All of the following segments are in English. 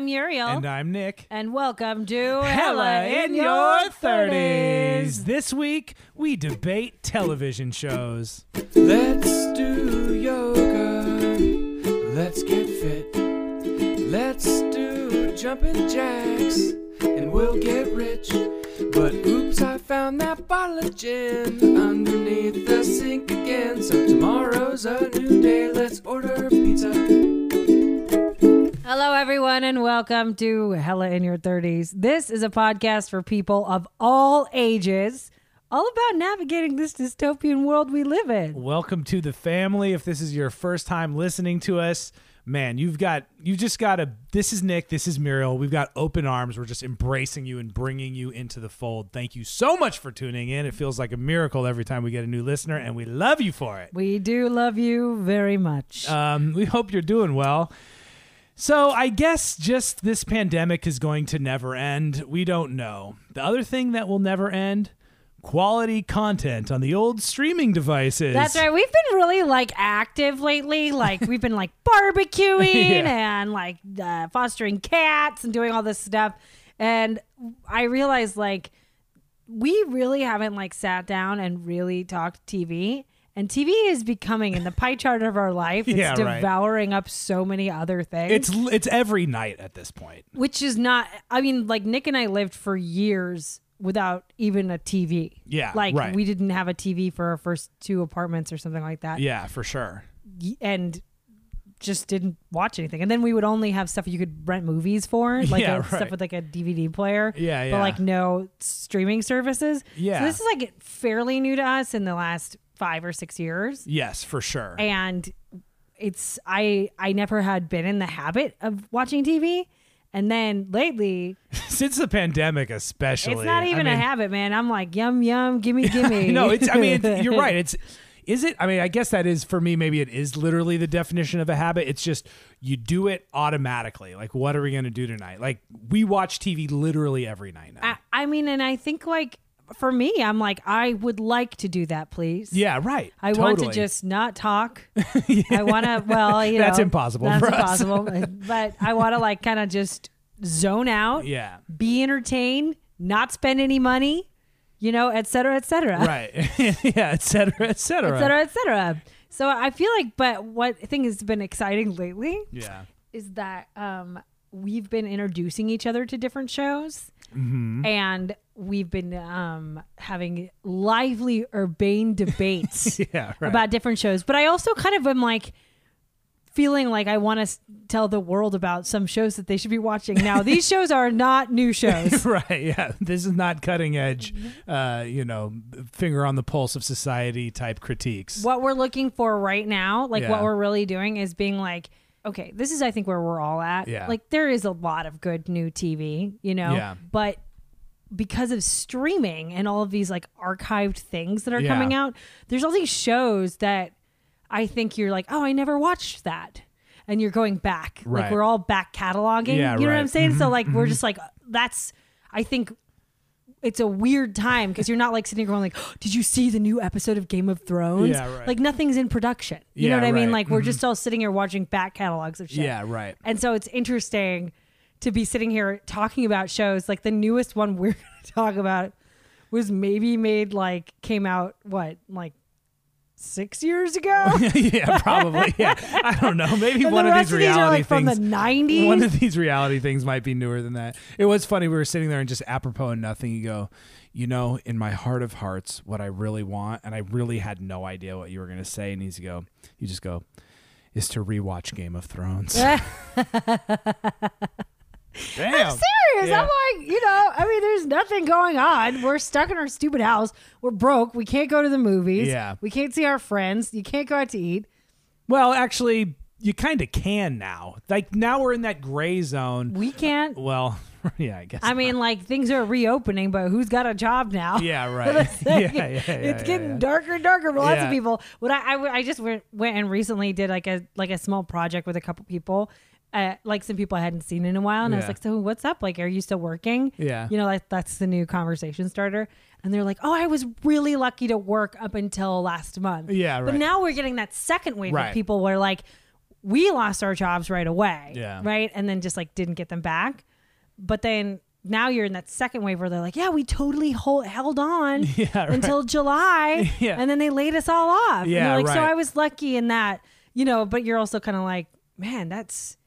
I'm Muriel. And I'm Nick. And welcome to Hella in Your 30s. This week, we debate television shows. Let's do yoga. Let's get fit. Let's do jumping jacks. And we'll get rich. But oops, I found that bottle of gin underneath the sink again. So tomorrow's a new day. Let's order pizza. Everyone, and welcome to Hella in Your 30s. This is a podcast for people of all ages, all about navigating this dystopian world we live in. Welcome to the family. If this is your first time listening to us, man, you've got you just got a, This is Nick. This is Muriel. We've got open arms. We're just embracing you and bringing you into the fold. Thank you so much for tuning in. It feels like a miracle every time we get a new listener, and we love you for it. We do love you very much. Um, we hope you're doing well. So I guess just this pandemic is going to never end. We don't know. The other thing that will never end quality content on the old streaming devices. That's right. We've been really like active lately. Like we've been like barbecuing Yeah. and like uh, fostering cats and doing all this stuff. And I realized like we really haven't like sat down and really talked TV. And TV is becoming in the pie chart of our life. It's Yeah, right. devouring up so many other things. It's it's every night at this point. which is not. I mean, like Nick and I lived for years without even a TV. Yeah, like right. we didn't have a TV for our first two apartments or something like that. Yeah, for sure. and just didn't watch anything. And then we would only have stuff you could rent movies for, like Yeah, a, right. stuff with like a DVD player. Yeah, yeah. But like no streaming services. Yeah. So this is like fairly new to us in the last five or six years. Yes, for sure. And it's I I never had been in the habit of watching TV. And then lately, Since the pandemic, especially, it's not I even a habit, man. I'm like, yum yum, gimme gimme. No, it's. I mean, it's, you're right. It's. Is it? I mean, I guess that is for me. Maybe it is literally the definition of a habit. It's just you do it automatically. Like, what are we going to do tonight? Like, we watch TV literally every night now. I, I mean, and I think like for me, I'm like, I would like to do that, please. yeah, right. I want to just not talk. I want to, well, you know, That's impossible That's for us. impossible. but I want to like kind of just zone out, Yeah. be entertained, not spend any money, you know, et cetera, et cetera, Right. yeah. Et cetera. Et cetera. et cetera, et cetera. So I feel like, but what I think has been exciting lately Yeah. is that um, we've been introducing each other to different shows. Mm-hmm. And we've been um, having lively urbane debates Yeah. Right. about different shows. But I also kind of am like feeling like I want to s- tell the world about some shows that they should be watching. Now, these shows are not new shows. right. Yeah. This is not cutting edge. Uh, you know, finger on the pulse of society type critiques. what we're looking for right now, like what we're really doing is being like, okay, this is I think where we're all at. Yeah. Like there is a lot of good new TV, you know, Yeah. but because of streaming and all of these like archived things that are Yeah. coming out, there's all these shows that I think you're like, oh, I never watched that. And you're going back. Like we're all back cataloging. Yeah, you know what I'm saying? So Mhm, like we're just like that's I think it's a weird time because you're not like sitting here going like, did you see the new episode of Game of Thrones? Yeah, right. Like nothing's in production. You Yeah, know what I mean? Like we're just all sitting here watching back catalogs of shit. Yeah. Right. And so it's interesting to be sitting here talking about shows. Like the newest one we're going to talk about was maybe made like came out what like six years ago. yeah, probably. Yeah, I don't know. Maybe one the of these of these reality like from the things. '90s. One of these reality things might be newer than that. It was funny. We were sitting there and just apropos of nothing. You go, you know, in my heart of hearts, what I really want, and I really had no idea what you were going to say. And he's go, you just go, is to rewatch Game of Thrones. Damn. serious. Yeah. I'm like, you know, I mean, there's nothing going on. We're stuck in our stupid house. We're broke. We can't go to the movies. Yeah. We can't see our friends. You can't go out to eat. Well, actually, you kind of can now. Like now we're in that gray zone. We can't. Uh, well, yeah, I guess. I mean, like things are reopening, but who's got a job now? yeah, right. It's yeah, yeah, yeah, it's yeah, getting darker and darker for lots of people. What I, I I just went, went and recently did like a like a small project with a couple people, uh, like some people I hadn't seen in a while, and I was like, "So what's up? Like, are you still working?" Yeah. you know, like that's the new conversation starter. And they're like, "Oh, I was really lucky to work up until last month." Yeah, But now we're getting that second wave Right. of people where like. we lost our jobs right away. Yeah. Right. And then just like didn't get them back. But then now you're in that second wave where they're like, yeah, we totally hold, held on Yeah, right. until July. Yeah. And then they laid us all off. Yeah, like, so. I was lucky in that, you know, but you're also kind of like, man, that's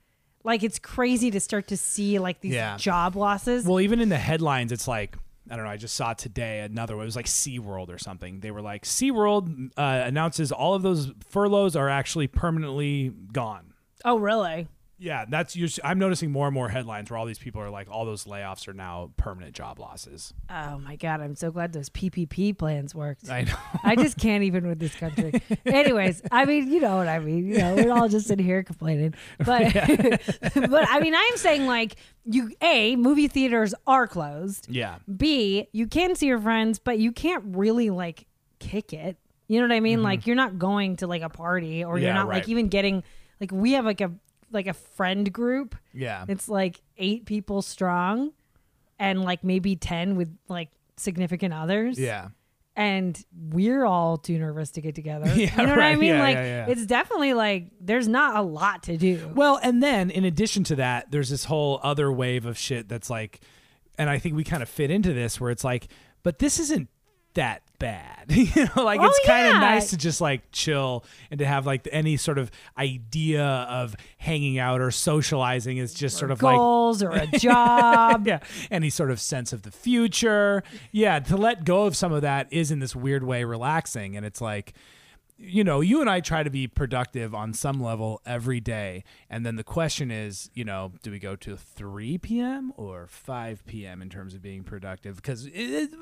like, it's crazy to start to see like these Yeah. job losses. Well, even in the headlines, it's like I don't know. I just saw today another one. It was like SeaWorld or something. They were like SeaWorld uh, announces all of those furloughs are actually permanently gone. oh, really? Yeah, that's us- I'm noticing more and more headlines where all these people are like, all those layoffs are now permanent job losses. Oh my God. I'm so glad those PPP plans worked. I know. I just can't even with this country. Anyways, I mean, you know what I mean. You know, we're all just in here complaining. But but I mean, I'm saying like you a movie theaters are closed. yeah, B you can see your friends, but you can't really like kick it. You know what I mean? Like you're not going to like a party or you're Mm-hmm. Yeah, not like even getting like we have like a like a friend group. yeah, It's like eight people strong and like maybe 10 with like significant others yeah. and we're all too nervous to get together. Yeah, you know what I mean? Yeah, like yeah. it's definitely like there's not a lot to do. Well, and then in addition to that, there's this whole other wave of shit that's like, and I think we kind of fit into this where it's like, but this isn't that bad. you know, like Oh, it's kind of yeah. nice to just like chill and to have like any sort of idea of hanging out or socializing is just sort of like Goals or a job. yeah, any sort of sense of the future. Yeah, to let go of some of that is in this weird way relaxing. And it's like, you know, you and I try to be productive on some level every day. And then the question is, you know, do we go to 3 p.m. or 5 p.m. in terms of being productive? Because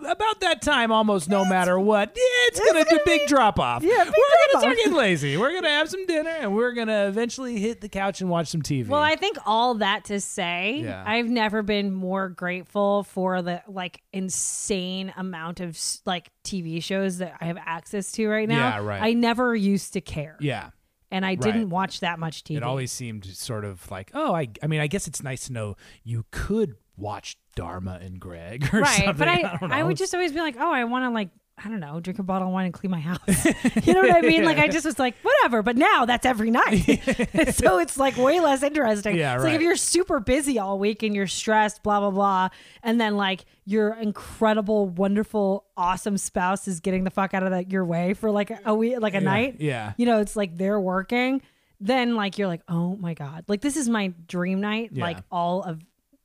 about that time, almost no matter what, it's going to do big drop off. Yeah, we're going to drop-off. start getting lazy. We're going to have some dinner and we're going to eventually hit the couch and watch some TV. Well, I think all that to say, Yeah. I've never been more grateful for the like insane amount of like TV shows that I have access to right now. Yeah, right. I never used to care. yeah. And I didn't watch that much TV. It always seemed sort of like, oh, I, I mean, I guess it's nice to know you could watch Dharma and Greg or right something. but I, don't I, would just always be like oh i want to like i don't know drink a bottle of wine and clean my house you know what i mean like i just was like whatever but now that's every night so it's like way less interesting Yeah, it's like if you're super busy all week and you're stressed blah blah blah and then like your incredible wonderful awesome spouse is getting the fuck out of that your way for like a week like a night yeah. you know it's like they're working then like you're like oh my god like this is my dream night Yeah. like all of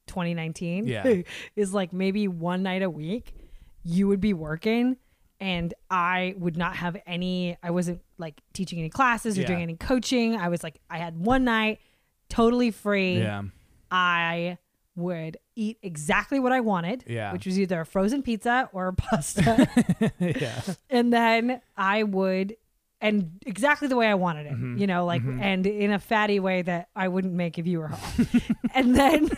2019 Yeah. is like maybe one night a week you would be working and I would not have any I wasn't like teaching any classes or Yeah. doing any coaching. I was like I had one night totally free. yeah, I would eat exactly what I wanted, Yeah. which was either a frozen pizza or a pasta. yeah, and then I would and exactly the way I wanted it, Mm-hmm. you know, like and in a fatty way that I wouldn't make if you were home. and then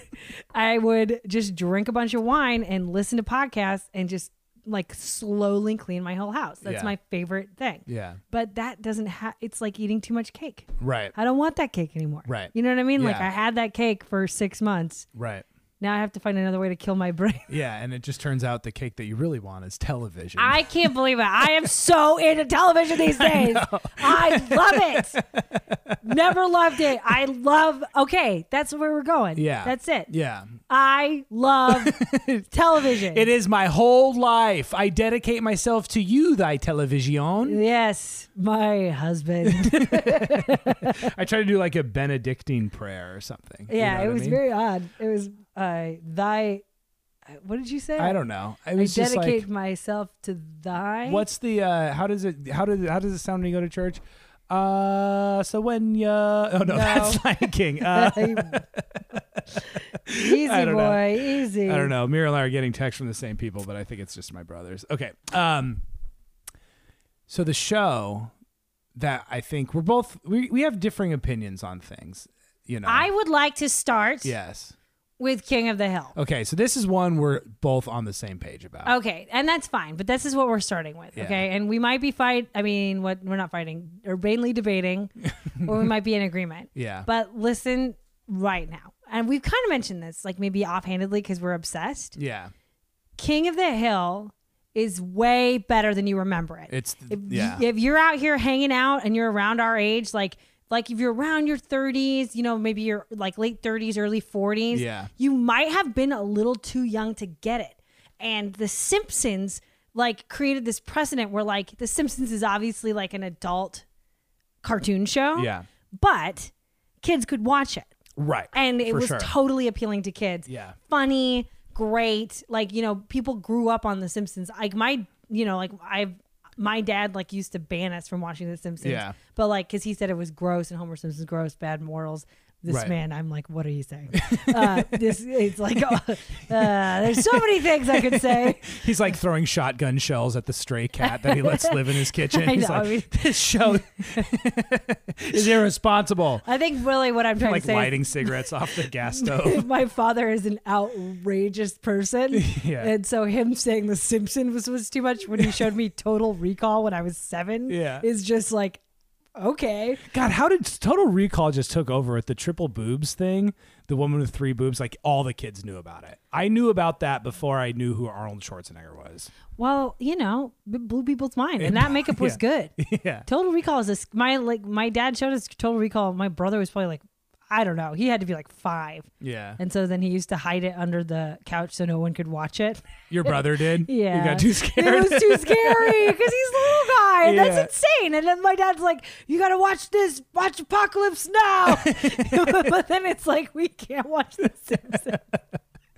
I would just drink a bunch of wine and listen to podcasts and just like slowly clean my whole house. That's Yeah. my favorite thing. yeah. But that doesn't have it's like eating too much cake. Right, I don't want that cake anymore. Right. You know what I mean? Like Yeah. I had that cake for 6 months. right. Now I have to find another way to kill my brain. Yeah, and it just turns out the cake that you really want is television. I can't believe it. I am so into television these days. I, love it. Never loved it. I love. Okay, that's where we're going. Yeah. that's it. yeah. I love television. It is my whole life. I dedicate myself to you, thy television. Yes, my husband. I try to do like a Benedictine prayer or something. You yeah, know it what I was mean? very odd. It was uh, thy. What did you say? I don't know. I was just dedicate like, myself to thy. what's the? uh How does it? How does how does it sound when you go to church? Uh, so when you oh no, No. that's Lion King. Uh, easy I don't boy, know. easy. I don't know. Mira and I are getting texts from the same people, but I think it's just my brothers. Okay. Um. So the show that I think we're both we we have differing opinions on things. You know. I would like to start yes. With King of the Hill. Okay. So this is one we're both on the same page about. Okay, and that's fine, but this is what we're starting with. Yeah. Okay, and we might be fight. I mean, what we're not fighting, or mainly debating, or we might be in agreement. Yeah. But listen, right now, and we've kind of mentioned this, like maybe offhandedly, because we're obsessed. yeah. King of the Hill is way better than you remember it. It's if, yeah. if you're out here hanging out and you're around our age, like like if you're around your 30s, you know, maybe you're like late 30s, early 40s, Yeah. you might have been a little too young to get it. And The Simpsons like created this precedent where like The Simpsons is obviously like an adult cartoon show, Yeah. but kids could watch it Right. and it was sure. totally appealing to kids. Yeah. funny, great. Like you know, people grew up on The Simpsons. Like my, you know, like I, my dad like used to ban us from watching The Simpsons. Yeah. but like because he said it was gross and Homer Simpson's gross, bad morals. This Right. man, I'm like, what are you saying? uh, this it's like, uh, there's so many things I could say. He's like throwing shotgun shells at the stray cat that he lets live in his kitchen. I He's know, like, I mean- this show is irresponsible. I think really what I'm trying like to say. lighting cigarettes off the gas stove. my father is an outrageous person. Yeah. And so him saying The Simpsons was, was too much when he showed me Total Recall when I was seven Yeah. is just like, okay. God, how did Total Recall just took over at the triple boobs thing? The woman with three boobs, like all the kids knew about it. I knew about that before I knew who Arnold Schwarzenegger was. Well, you know, it blew people's mind. And that makeup was good. yeah. Total Recall is my like my dad showed us Total Recall. My brother was probably like I don't know. He had to be like five. Yeah. And so then he used to hide it under the couch so no one could watch it. Your brother did? Yeah. You got too scared. It was too scary because he's the little guy. And Yeah. That's insane. And then my dad's like, you got to watch this. Watch Apocalypse Now. but then it's like, we can't watch The Simpsons.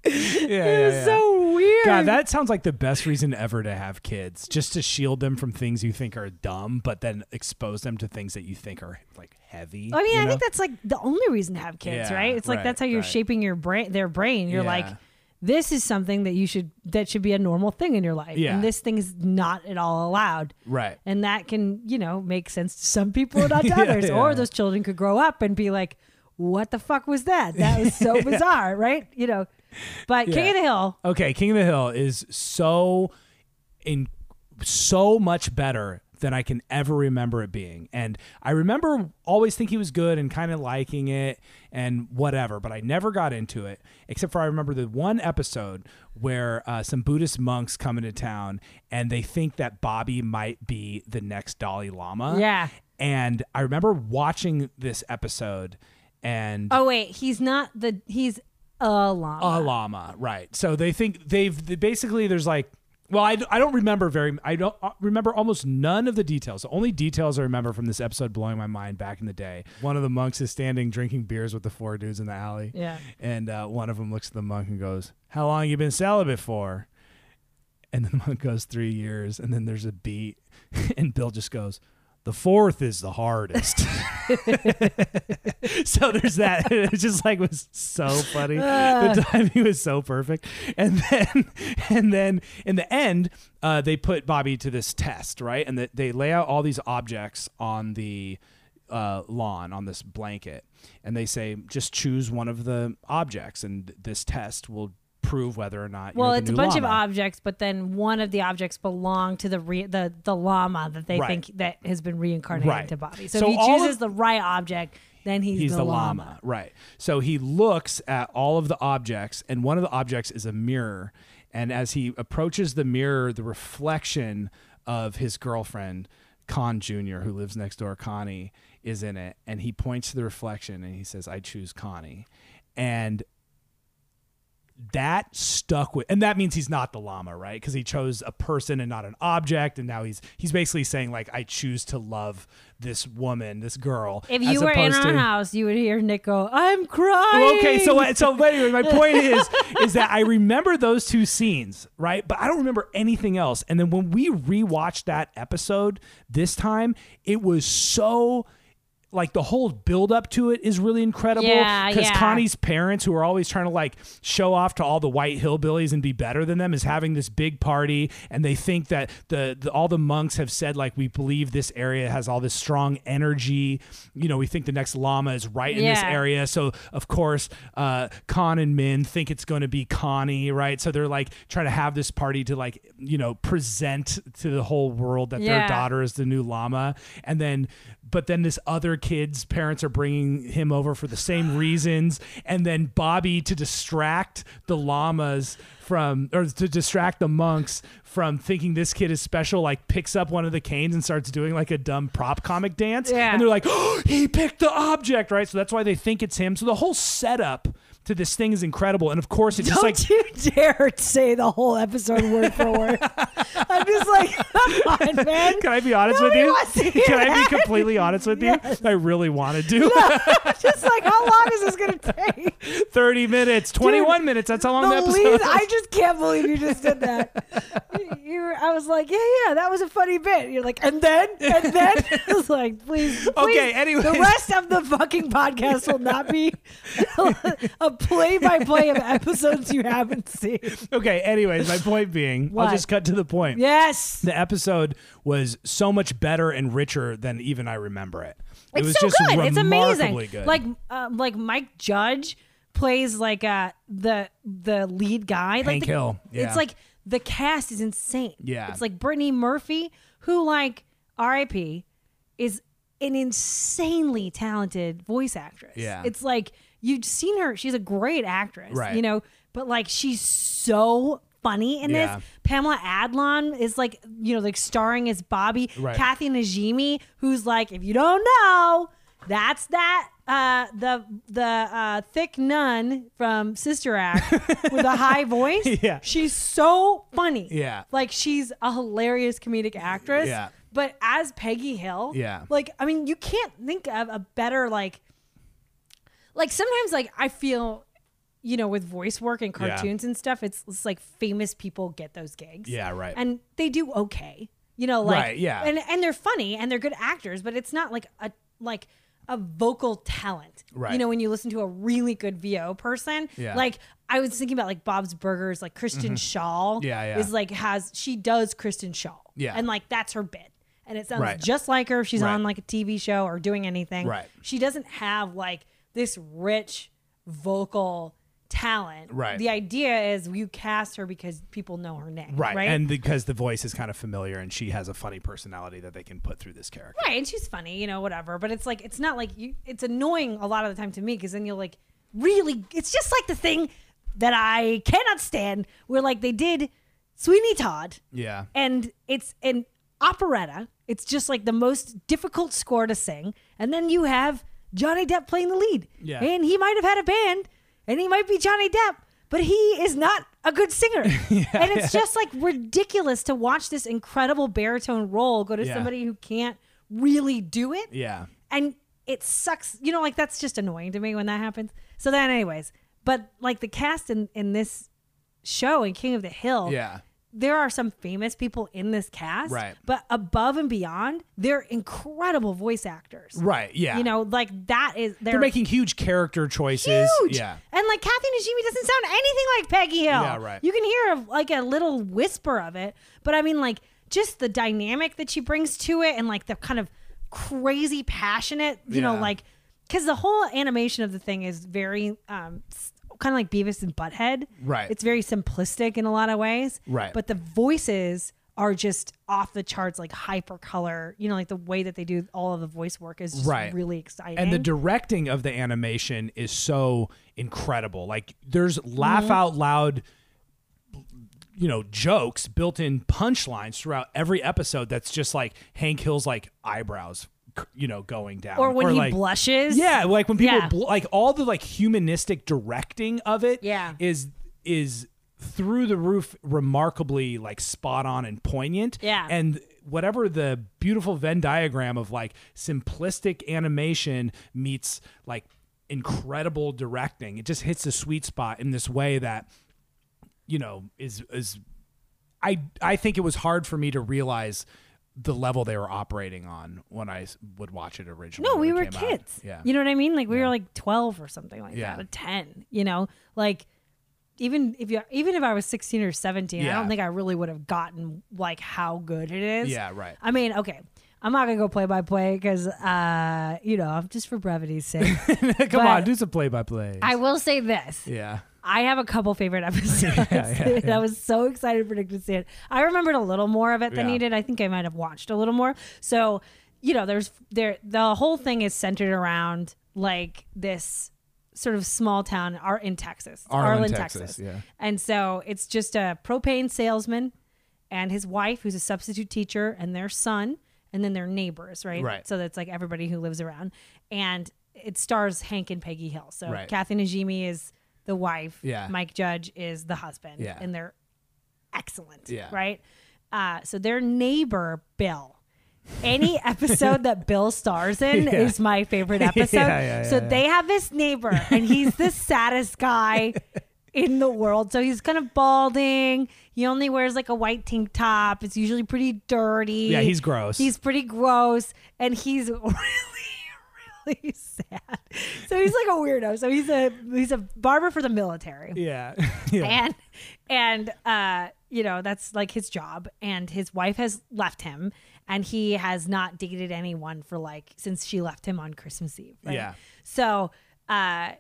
yeah, it yeah, was yeah. so weird. God, that sounds like the best reason ever to have kids, just to shield them from things you think are dumb, but then expose them to things that you think are like heavy. I mean, I know? think that's like the only reason to have kids, Yeah, right? It's like right, that's how you're right. shaping your brain, their brain. You're like, this is something that you should that should be a normal thing in your life, Yeah. and this thing is not at all allowed. right. And that can, you know, make sense to some people not to Yeah, others. yeah. Or those children could grow up and be like, what the fuck was that? That was so bizarre, right? You know. But King of the Hill, Okay, King of the Hill is so in so much better than I can ever remember it being. And I remember always thinking he was good and kind of liking it and whatever, but I never got into it except for I remember the one episode where uh, some Buddhist monks come into town and they think that Bobby might be the next Dalai Lama. Yeah. And I remember watching this episode and Oh wait, he's not the he's a llama. a llama, right? So they think they've they basically there's like. Well, I, I don't remember very. I don't uh, remember almost none of the details. The only details I remember from this episode blowing my mind back in the day. One of the monks is standing drinking beers with the four dudes in the alley. Yeah. And uh, one of them looks at the monk and goes, "How long you been celibate for?" And the monk goes, three years." And then there's a beat, and Bill just goes, "The fourth is the hardest." so there's that. It just like was so funny. the timing was so perfect. And then and then in the end, uh, they put Bobby to this test, right? And that they lay out all these objects on the uh, lawn on this blanket, and they say just choose one of the objects, and this test will prove whether or not. Well, you're the it's a bunch of objects, but then one of the objects belong to the re- the the llama that they Right. think that has been reincarnated Right. to Bobby. So, So if he chooses of- the right object, then he's, he's the, the, llama. llama. right so he looks at all of the objects and one of the objects is a mirror and as he approaches the mirror the reflection of his girlfriend Kahn jr who lives next door connie is in it and he points to the reflection and he says i choose connie and that stuck with and that means he's not the llama right because he chose a person and not an object and now he's he's basically saying like i choose to love this woman this girl If you were in our to- house, you would hear Nick go, "I'm crying." well, okay, so so anyway, my point is is that I remember those two scenes, right? But I don't remember anything else. And then when we rewatched that episode this time, it was so like the whole build up to it is really incredible Yeah, because yeah. Connie's parents who are always trying to like show off to all the white hillbillies and be better than them is having this big party and they think that the, the all the monks have said like we believe this area has all this strong energy. You know we think the next llama is right in this area. So of course uh Kahn and Minh think it's going to be Connie right? So they're like trying to have this party to like you know present to the whole world that their daughter is the new llama. And then but then this other kids' parents are bringing him over for the same reasons, and then Bobby to distract the llamas from or to distract the monks from thinking this kid is special, like picks up one of the canes and starts doing like a dumb prop comic dance. Yeah. And they're like, oh, he picked the object, right? So that's why they think it's him. So the whole setup to this thing is incredible. And of course, it's just Don't like you dare say the whole episode word for word. I'm just like, come on, man. Can I be honest with you? to Can I be completely honest with you? I really want to do just like, how long is this gonna take? 30 minutes, 21 minutes. That's how long the, The episode lead. I just can't believe you just did that. You- were, I was like, yeah, yeah, that was a funny bit. You're like, and then, and then, I was like, please, please. Okay, anyway, the rest of the fucking podcast will not be a play-by-play of episodes you haven't seen. okay, anyways, my point being, I'll just cut to the point. Yes, The episode was so much better and richer than even I remember it. It it's was so just good. It's amazing. good. Like, um, like Mike Judge plays like uh the the lead guy. Like Hank the, Hill, yeah. It's like the cast is insane. Yeah. It's like Brittany Murphy, who like R.I.P. is an insanely talented voice actress. Yeah. It's like you've seen her. She's a great actress. Right. You know, but like she's so funny in Yeah. this. Pamela Adlon is like, you know, like starring as Bobby. Right. Kathy Najimy, who's like, if you don't know, that's that uh the the uh thick nun from Sister Act with a high voice. Yeah. She's so funny. Yeah. Like she's a hilarious comedic actress. Yeah. But as Peggy Hill, Yeah. like I mean, you can't think of a better like like sometimes like I feel you know with voice work and Yeah. cartoons and stuff it's, it's like famous people get those gigs Yeah, right. and they do okay you know like Right, yeah. and and they're funny and they're good actors but it's not like a like a vocal talent Right. you know when you listen to a really good vo person Yeah. like i was thinking about like bob's burgers like Kristen Schaal Mm-hmm. Yeah, yeah. is like has she does Kristen Schaal Yeah. and like that's her bit and it sounds Right. just like her if she's Right. on like a tv show or doing anything Right. she doesn't have like this rich vocal talent Right. the idea is you cast her because people know her name right. right And because the voice is kind of familiar and she has a funny personality that they can put through this character. Right, and she's funny, you know, whatever. But it's like it's not like you. It's annoying a lot of the time to me because then you're like really. It's just like the thing that I cannot stand, where like they did Sweeney Todd, Yeah. and it's an operetta. It's just like the most difficult score to sing, and then you have Johnny Depp playing the lead. Yeah. and he might have had a band, and he might be Johnny Depp. But he is not a good singer. and it's just like ridiculous to watch this incredible baritone role go to Yeah. somebody who can't really do it. Yeah. And it sucks. You know, like that's just annoying to me when that happens. So then, anyways, but like the cast in, in this show in King of the Hill, Yeah. There are some famous people in this cast. Right. But above and beyond, they're incredible voice actors. Right. Yeah. You know, like that is they're, they're making huge character choices. huge. Yeah. And like Kathy Najimy doesn't sound anything like Peggy Hill. Yeah, right. You can hear a, like a little whisper of it, but I mean like just the dynamic that she brings to it and like the kind of crazy passionate, you know, like cuz the whole animation of the thing is very um kind of like Beavis and Butthead. Right. It's very simplistic in a lot of ways. Right. But the voices are just off the charts like hyper color you know like the way that they do all of the voice work is just Right. really exciting And the directing of the animation is so incredible. Like there's Mm-hmm. laugh out loud you know, jokes built in punchlines throughout every episode that's just like Hank Hill's like eyebrows you know going down or when he like, blushes Yeah, like when people Yeah. bl- like all the like humanistic directing of it Yeah. is is through the roof remarkably like spot on and poignant. Yeah. And whatever the beautiful Venn diagram of like simplistic animation meets like incredible directing, it just hits the sweet spot in this way that you know is is I I think it was hard for me to realize the level they were operating on when I would watch it originally. No, we were came out. kids. Yeah. You know what I mean? Like we were like 12 or something like Yeah. that, or 10, you know? Like even if you even if I was 16 or 17, I don't think I really would have gotten like how good it is. Yeah, right. I mean, okay. I'm not going to go play by play cuz uh, you know, just for brevity's sake. Come But on, do some play by play. I will say this. Yeah. I have a couple favorite episodes. yeah, and I was so excited for Nick to see it. I remembered a little more of it than Yeah. he did. I think I might have watched a little more. So you know, there's there the whole thing is centered around like this sort of small town are in Texas, Arlen, Texas, yeah. and so it's just a propane salesman and his wife, who's a substitute teacher, and their son, and then their neighbors, right? Right. So that's like everybody who lives around, and it stars Hank and Peggy Hill. So Right. Kathy Najimy is the wife. Yeah. Mike Judge is the husband. Yeah. And they're excellent. Yeah. Right. Uh, so their neighbor Bill. Any episode that Bill stars in Yeah. is my favorite episode. Yeah, yeah, so they have this neighbor, and he's the saddest guy in the world. So he's kind of balding. He only wears like a white tank top. It's usually pretty dirty. Yeah, he's gross. He's pretty gross, and he's really, really sad. So he's like a weirdo. So he's a he's a barber for the military Yeah. yeah. and and uh you know that's like his job and his wife has left him and he has not dated anyone for like since she left him on christmas eve right? Yeah. so uh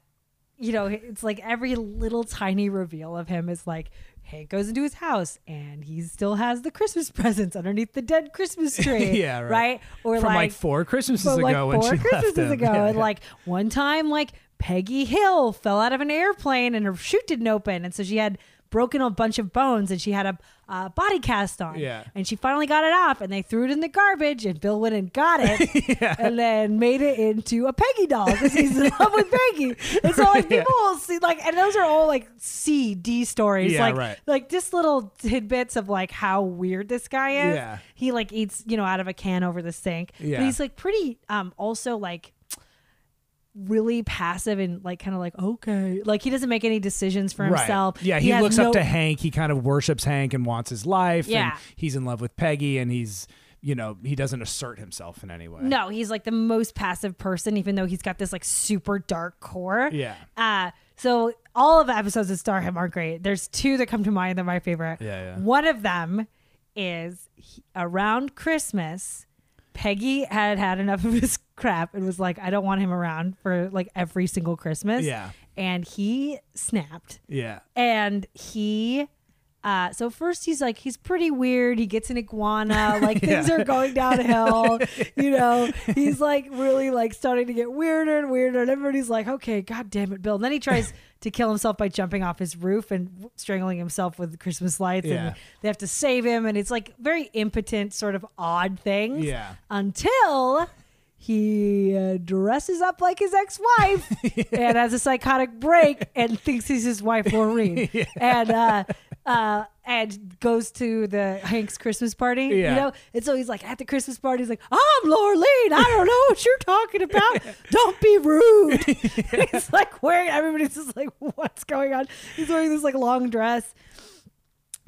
you know it's like every little tiny reveal of him is like Hank goes into his house and he still has the Christmas presents underneath the dead Christmas tree. Yeah, right. Or From like, like four Christmases ago like when four Christmases ago, Yeah, and yeah. like one time, like Peggy Hill fell out of an airplane and her chute didn't open, and so she had broken a bunch of bones, and she had a uh, body cast on. Yeah. and she finally got it off, and they threw it in the garbage, and Bill went and got it, and then made it into a Peggy doll because he's in love with Peggy. And so like Yeah. people will see like, and those are all like C D stories, Yeah, like right. like just little tidbits of like how weird this guy is. Yeah. He like eats, you know, out of a can over the sink. Yeah. But he's like pretty um also like really passive and like kind of like okay. Like he doesn't make any decisions for himself. Right. Yeah, he, has looks no- up to Hank. He kind of worships Hank and wants his life. Yeah. And he's in love with Peggy and he's, you know, he doesn't assert himself in any way. No, he's like the most passive person, even though he's got this like super dark core. Yeah. Uh, so all of the episodes that star him are great. There's two that come to mind that are my favorite. Yeah, yeah. One of them is he- around Christmas. Peggy had had enough of his crap and was like, I don't want him around for like every single Christmas. Yeah. And he snapped Yeah. and he uh so first he's like he's pretty weird. He gets an iguana. Like things Yeah. are going downhill you know? He's like really like starting to get weirder and weirder. And everybody's like okay god damn it bill. And then he tries to kill himself by jumping off his roof and strangling himself with christmas lights. Yeah. and they have to save him. And it's like very impotent sort of odd things Yeah. until he uh, dresses up like his ex-wife and has a psychotic break and thinks he's his wife Maureen and uh, uh, and goes to the Hank's Christmas party. Yeah. You know, and so he's like at the Christmas party. He's like, "I'm Lorleen. I don't know what you're talking about. Don't be rude." he's like wearing. Everybody's just like, "What's going on?" He's wearing this like long dress.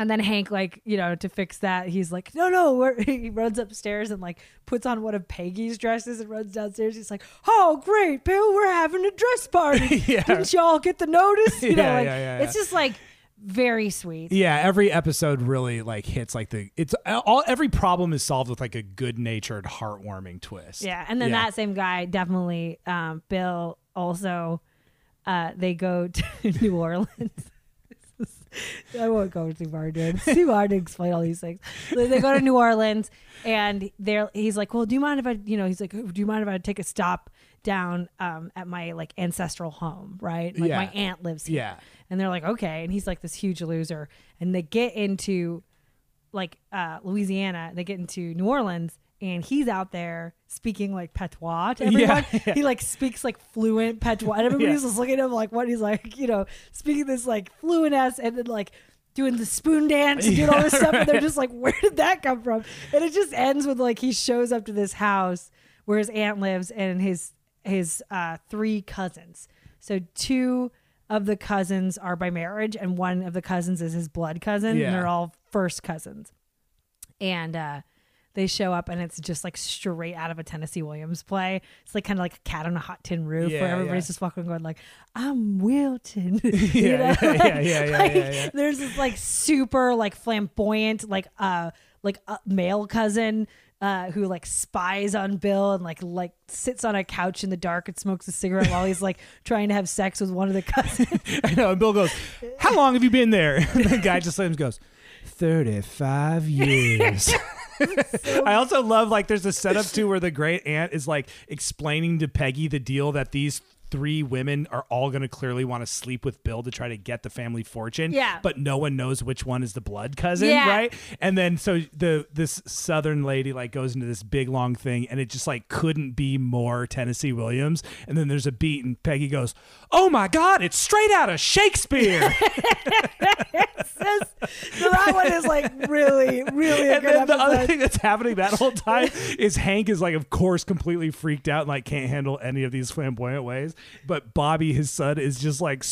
And then Hank, like, you know, to fix that, he's like, no, no. We're, he runs upstairs and, like, puts on one of Peggy's dresses and runs downstairs. He's like, oh, great, Bill, we're having a dress party. Yeah. Didn't y'all get the notice? You know, like, yeah, yeah, it's just, like, very sweet. Yeah, every episode really like hits like the it's all every problem is solved with like a good-natured, heartwarming twist. Yeah. And then Yeah. that same guy, definitely, um, Bill, also, uh, they go to New Orleans. I won't go too far into it. It's too hard to explain all these things. They they go to New Orleans, and they're he's like, "Well, do you mind if I, you know?" He's like, "Do you mind if I take a stop down um, at my like ancestral home, right? Like Yeah. my aunt lives here." Yeah. And they're like, "Okay," and he's like this huge loser, and they get into like uh, Louisiana, they get into New Orleans, and he's out there speaking like patois to everyone. Yeah. He like speaks like fluent patois, and everybody's Yeah. just looking at him like, what? He's like, you know, speaking this like fluent ass, and then like doing the spoon dance and doing all this stuff, and they're just like, where did that come from? And it just ends with like he shows up to this house where his aunt lives and his his uh, three cousins. So two of the cousins are by marriage, and one of the cousins is his blood cousin, Yeah. and they're all first cousins. And uh, they show up, and it's just like straight out of a Tennessee Williams play. It's like kind of like a cat on a hot tin roof, Yeah, where everybody's yeah. just walking going like, "I'm Wilton." You Yeah, know? yeah, yeah, Like- yeah, yeah, like, yeah, yeah. There's this like super like flamboyant like uh like uh, male cousin uh, who like spies on Bill and like like sits on a couch in the dark and smokes a cigarette while he's like trying to have sex with one of the cousins. I know. And Bill goes, "How long have you been there?" And the guy just slams goes, 35 years." I also love like there's a setup too where the great aunt is like explaining to Peggy the deal that these three women are all going to clearly want to sleep with Bill to try to get the family fortune. Yeah. But no one knows which one is the blood cousin, Yeah. right? And then so the this southern lady like goes into this big long thing and it just like couldn't be more Tennessee Williams. And then there's a beat and Peggy goes, "Oh my god, it's straight out of Shakespeare." so that one is like really, really a and good then the other thing that's happening that whole time is Hank is like, of course, completely freaked out and like can't handle any of these flamboyant ways. But Bobby, his son, is just like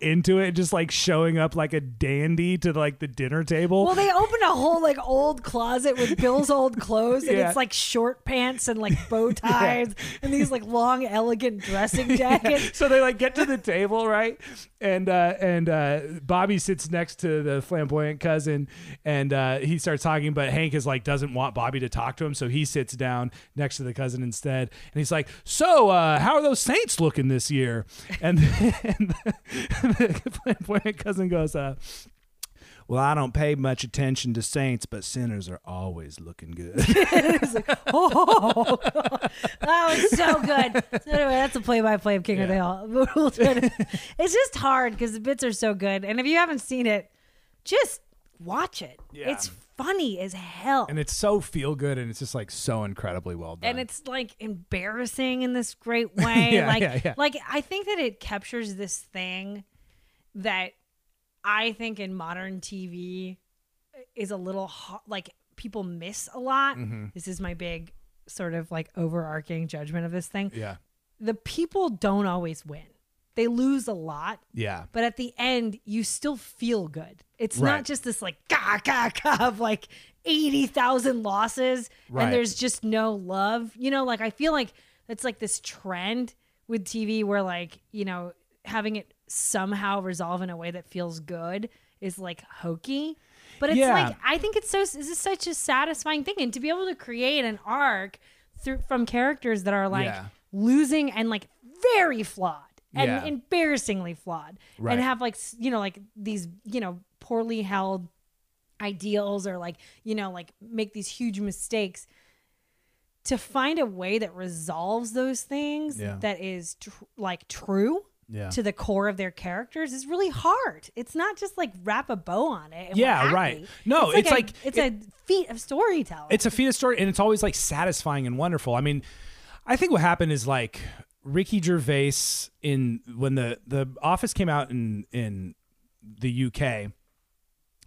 into it, just like showing up like a dandy to like the dinner table. Well, they open a whole like old closet with Bill's old clothes, and Yeah. it's like short pants and like bow ties and these like long, elegant dressing jackets. so they like get to the table, right? And uh, and uh, Bobby sits next to the flamboyant cousin, and uh, he starts talking. But Hank is like doesn't want Bobby to talk to him, so he sits down next to the cousin instead. And he's like, "So, uh, how are those Saints looking this year?" And, and the, the flamboyant cousin goes, uh, "Well, I don't pay much attention to Saints, but sinners are always looking good." Oh, that was so good. So anyway, that's a play-by-play of King of the Hill. We'll try to- it's just hard because the bits are so good, and if you haven't seen it, just watch it. Yeah. It's funny as hell. and it's so feel good, and it's just like so incredibly well done. and it's like embarrassing in this great way. Yeah, like, yeah, yeah. like I think that it captures this thing that I think in modern TV is a little ho- like people miss a lot. Mm-hmm. This is my big sort of like overarching judgment of this thing. yeah, The people don't always win. They lose a lot, yeah. but at the end, you still feel good. It's Right. not just this like gah gah gah of like eighty thousand losses Right. and there's just no love. You know, like I feel like it's like this trend with TV where like you know having it somehow resolve in a way that feels good is like hokey. But it's Yeah. like I think it's so this is such a satisfying thing, and to be able to create an arc through from characters that are like Yeah. losing and like very flawed and Yeah. embarrassingly flawed Right. and have like you know like these you know poorly held ideals or like you know like make these huge mistakes to find a way that resolves those things Yeah. that is tr- like true Yeah. to the core of their characters is really hard. It's not just like wrap a bow on it. and Yeah, right. No, it's a- like- it's a feat of storytelling. it's a feat of story and it's always like satisfying and wonderful. I mean, I think what happened is like Ricky Gervais in when the the Office came out in in the UK.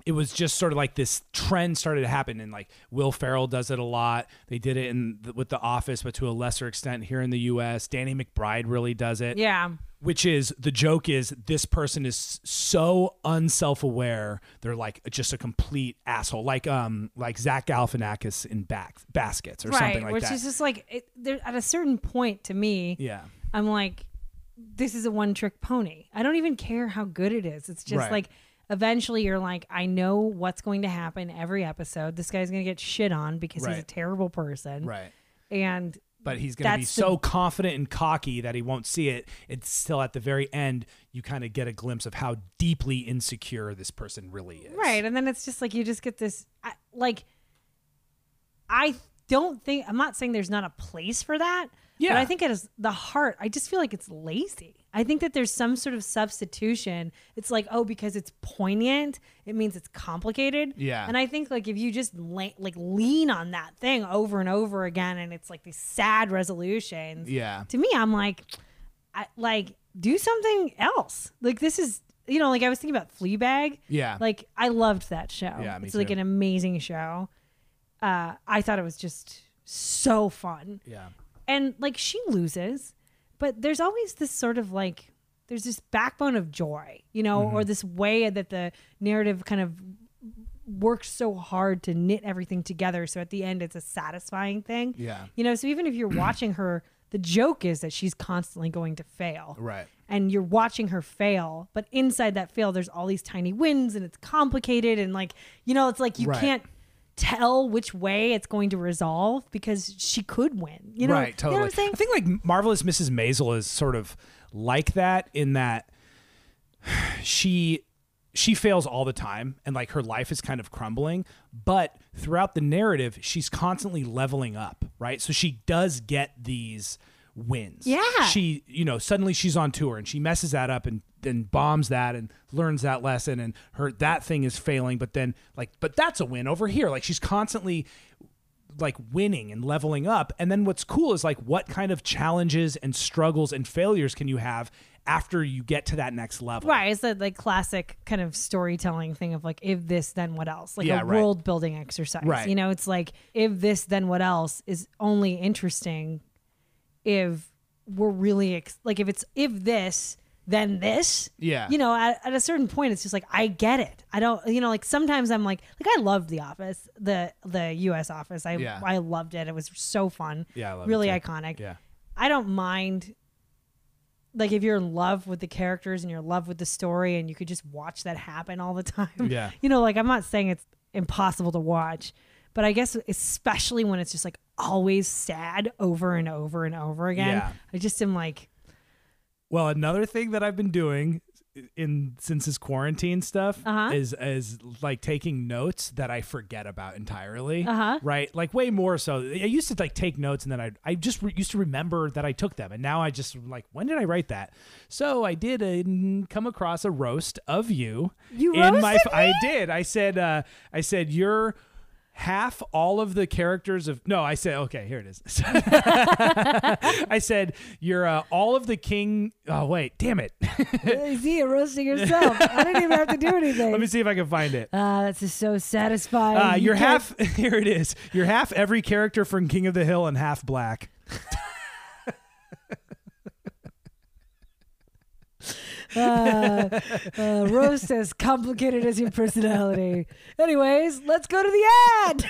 It was just sort of like this trend started to happen, and like Will Ferrell does it a lot. They did it in the, with The Office, but to a lesser extent here in the U.S. Danny McBride really does it yeah. which is the joke is this person is so unself-aware they're like just a complete asshole like um like zach galifianakis in back baskets or right. something like that. which that is just like it, there, at a certain point to me, yeah I'm like, this is a one trick pony. I don't even care how good it is. It's just Right. like eventually you're like, I know what's going to happen every episode. This guy's going to get shit on because he's a Right. terrible person. right And but he's going to be That's the- so confident and cocky that he won't see it it's still at the very end you kind of get a glimpse of how deeply insecure this person really is right. And then it's just like, you just get this, I, like, I don't think, I'm not saying there's not a place for that. Yeah. But I think it is the heart. I just feel like it's lazy. I think that there's some sort of substitution. It's like, oh, because it's poignant, it means it's complicated. Yeah. And I think like if you just like lean on that thing over and over again, and it's like these sad resolutions. Yeah. To me, I'm like, I like do something else. Like this is, you know, like I was thinking about Fleabag. Yeah. Like I loved that show. Yeah, me it's like too. an amazing show. Uh, I thought it was just so fun yeah and like she loses but there's always this sort of like there's this backbone of joy you know Mm-hmm. or this way that the narrative kind of works so hard to knit everything together so at the end it's a satisfying thing Yeah. you know so even if you're watching her the joke is that she's constantly going to fail right and you're watching her fail but inside that fail there's all these tiny wins and it's complicated and like you know it's like you Right. can't tell which way it's going to resolve because she could win you know right, you totally. know what I'm saying? I think like marvelous Mrs. Maisel is sort of like that in that she she fails all the time and like her life is kind of crumbling but throughout the narrative she's constantly leveling up right so she does get these wins Yeah. she you know suddenly she's on tour and she messes that up and then bombs that and learns that lesson and her that thing is failing but then like but that's a win over here like she's constantly like winning and leveling up. And then what's cool is like what kind of challenges and struggles and failures can you have after you get to that next level? Right, it's the like classic kind of storytelling thing of like if this then what else, like Yeah, a right. world building exercise. Right. You know, it's like if this then what else is only interesting if we're really ex- like if it's if this then this. Yeah. You know, at, at a certain point, it's just like I get it. I don't. You know, like sometimes I'm like like I loved The Office, the the U.S. Office. I Yeah. I loved it. It was so fun. Yeah, I love really iconic. Yeah. I don't mind like if you're in love with the characters and you're in love with the story and you could just watch that happen all the time. Yeah. You know, like I'm not saying it's impossible to watch, but I guess especially when it's just like always sad over and over and over again. Yeah. I just am like Well, another thing that I've been doing in since this quarantine stuff Uh-huh. is is like taking notes that I forget about entirely. Uh-huh. Right, like way more so. I used to like take notes and then I I just re- used to remember that I took them, and now I just like when did I write that? So I did uh, come across a roast of you. You in my roasted I did. I said uh, I said you're half all of the characters of no i said okay here it is i said you're uh, all of the king oh wait damn it see you're roasting yourself. I didn't even have to do anything. let me see if i can find it Ah, that's just so satisfying. uh, You you're can't- half here it is you're half every character from king of the hill and half black uh, uh, roast as complicated as your personality. Anyways, let's go to the ad.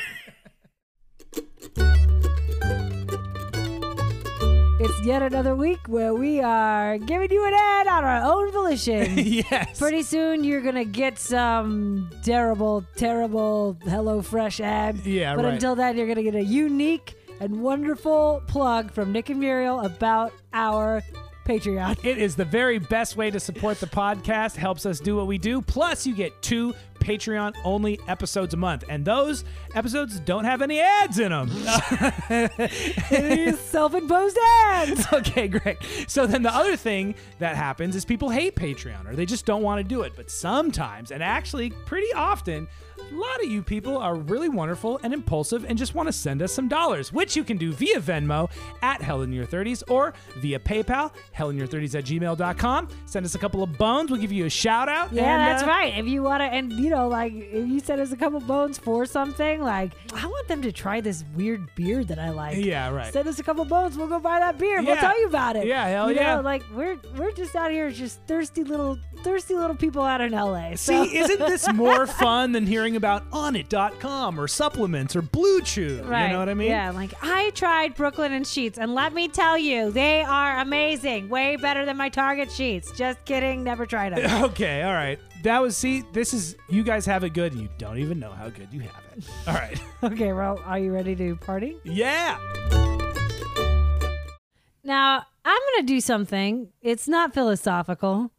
it's yet another week where we are giving you an ad on our own volition. yes Pretty soon you're gonna get some terrible, terrible HelloFresh ad. Yeah, But right. until then, you're gonna get a unique and wonderful plug from Nick and Muriel about our Patreon. It is the very best way to support the podcast, helps us do what we do. Plus, you get two Patreon only episodes a month. And those episodes don't have any ads in them. These self-imposed ads. okay, great. So then the other thing that happens is people hate Patreon or they just don't want to do it. But sometimes, and actually pretty often, a lot of you people are really wonderful and impulsive and just want to send us some dollars, which you can do via Venmo at Hella In Your 30s or via PayPal, hellainyour30s at gmail.com. Send us a couple of bones. We'll give you a shout out. Yeah, and, that's uh, right. If you want to, and you know, like if you send us a couple bones for something, like I want them to try this weird beer that I like. Yeah, right. Send us a couple bones, we'll go buy that beer. We'll tell you about it. Yeah, hell you yeah. Know, like we're we're just out here, just thirsty little thirsty little people out in LA. So. See, isn't this more fun than hearing about onit.com or supplements or BlueChew? Right. You know what I mean? Yeah, like I tried Brooklinen sheets, and let me tell you, they are amazing. Way better than my Target sheets. Just kidding. Never tried them. Okay, all right. That was see, this is you guys have it good. You don't even know how good you have it. All right. okay, well, are you ready to party? yeah. Now, I'm going to do something. It's not philosophical.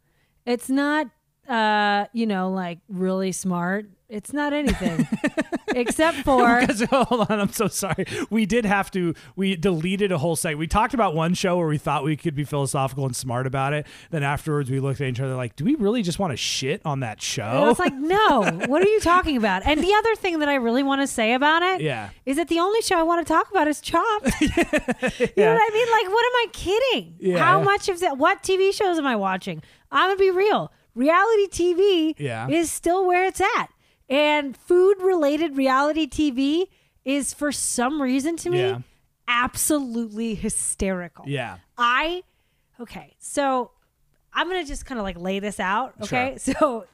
It's not, uh, you know, like really smart. It's not anything except for. Because hold on, I'm so sorry. We did have to. We deleted a whole site. We talked about one show where we thought we could be philosophical and smart about it. Then afterwards, we looked at each other like, "Do we really just want to shit on that And I show?" was like, no, what are you talking about? And the other thing that I really want to say about it is Yeah. is that the only show I want to talk about is Chopped. You know what I mean? Like, what am I kidding? Yeah. How much of that? What TV shows am I watching? I'm going to be real. Reality TV Yeah. is still where it's at. And food related reality TV is, for some reason to me, Yeah. absolutely hysterical. yeah. I okay, so I'm gonna just kind of like lay this out. Okay, so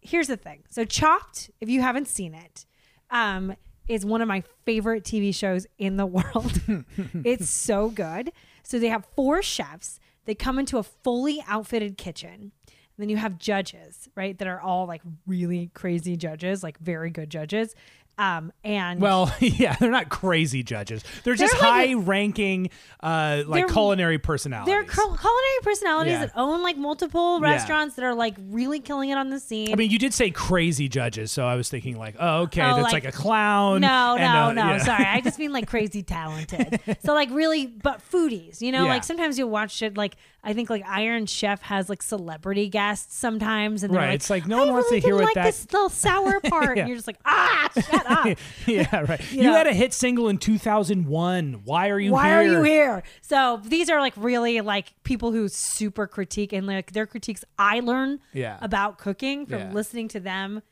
here's the thing. So Chopped, if you haven't seen it, um, is one of my favorite TV shows in the world. it's so good. So they have four chefs. They come into a fully outfitted kitchen. Then you have judges, right? That are all like really crazy judges, like very good judges. Um, and Well, yeah, they're not crazy judges. They're just They're like- high-ranking, uh, like culinary personalities. they're cul- culinary personalities Yeah. that own like multiple Yeah. restaurants that are like really killing it on the scene. I mean, you did say crazy judges, so I was thinking like, oh, okay, Oh, that's like, like- a clown. No, and, no, uh, no. yeah. Sorry, I just mean like crazy talented. so like really, but foodies. You know, Yeah. like sometimes you'll watch shit. Like I think like Iron Chef has like celebrity guests sometimes, and Right, Like, it's like, no one wants to really hear didn't what like that- this little sour part, Yeah. and you're just like, ah, shut up. yeah, right. You, know- had a hit single in 2001. Why are you Why here? are you here? So these are like really like people who super critique and like their critiques I learn Yeah. about cooking from Yeah. listening to them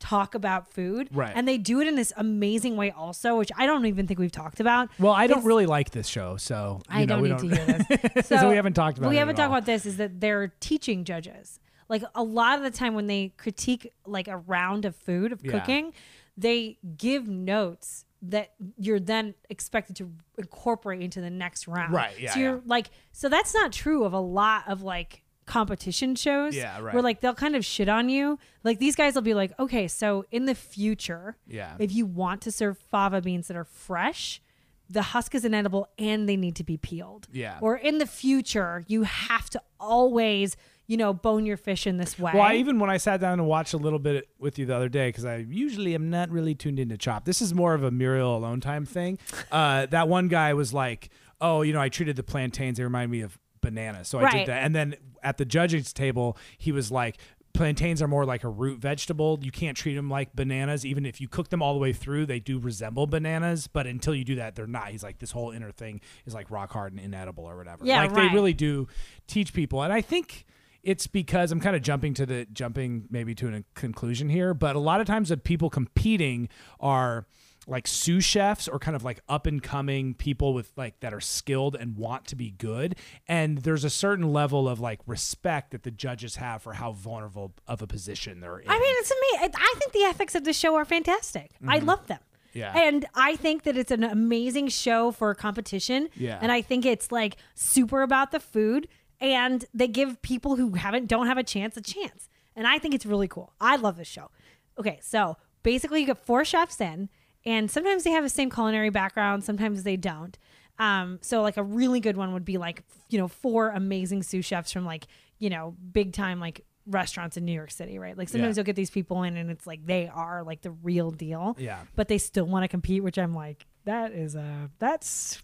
talk about food. Right. And they do it in this amazing way also, which I don't even think we've talked about. Well, I don't really like this show, so you I know, don't we need don't. to hear this. So we haven't talked about We haven't talked all. about this. Is that they're teaching judges. Like a lot of the time when they critique like a round of food of Yeah. cooking, they give notes that you're then expected to incorporate into the next round. Right, yeah, So you're yeah. like, so that's not true of a lot of like competition shows. Yeah, right. Where like they'll kind of shit on you. Like these guys will be like, okay, so in the future, Yeah. if you want to serve fava beans that are fresh, the husk is inedible and they need to be peeled. Yeah. Or in the future, you have to always, you know, bone your fish in this way. Well, I, even when I sat down and watched a little bit with you the other day, because I usually am not really tuned into Chop. This is more of a Muriel alone time thing. Uh, that one guy was like, "Oh, you know, I treated the plantains. They remind me of bananas, so I Right. did that." And then at the judges table, he was like. Plantains are more like a root vegetable. You can't treat them like bananas. Even if you cook them all the way through, they do resemble bananas. But until you do that, they're not. He's like, this whole inner thing is like rock hard and inedible or whatever. Yeah, like right. they really do teach people. And I think it's because I'm kind of jumping to the jumping maybe to a conclusion here, but a lot of times the people competing are like sous chefs or kind of like up and coming people with like that are skilled and want to be good and there's a certain level of like respect that the judges have for how vulnerable of a position they're in I mean, it's amazing. I think the ethics of the show are fantastic. I love them. Mm-hmm. Yeah. And I think that it's an amazing show for competition. Yeah. And I think it's like super about the food and they give people who haven't don't have a chance a chance. And I think it's really cool. I love this show. Okay, so basically you get four chefs in and sometimes they have the same culinary background, sometimes they don't. Um, so like a really good one would be like, you know, four amazing sous chefs from like, you know, big time like restaurants in New York City, right? Like sometimes Yeah. you'll get these people in and it's like they are like the real deal. Yeah. But they still want to compete, which I'm like, that is a that's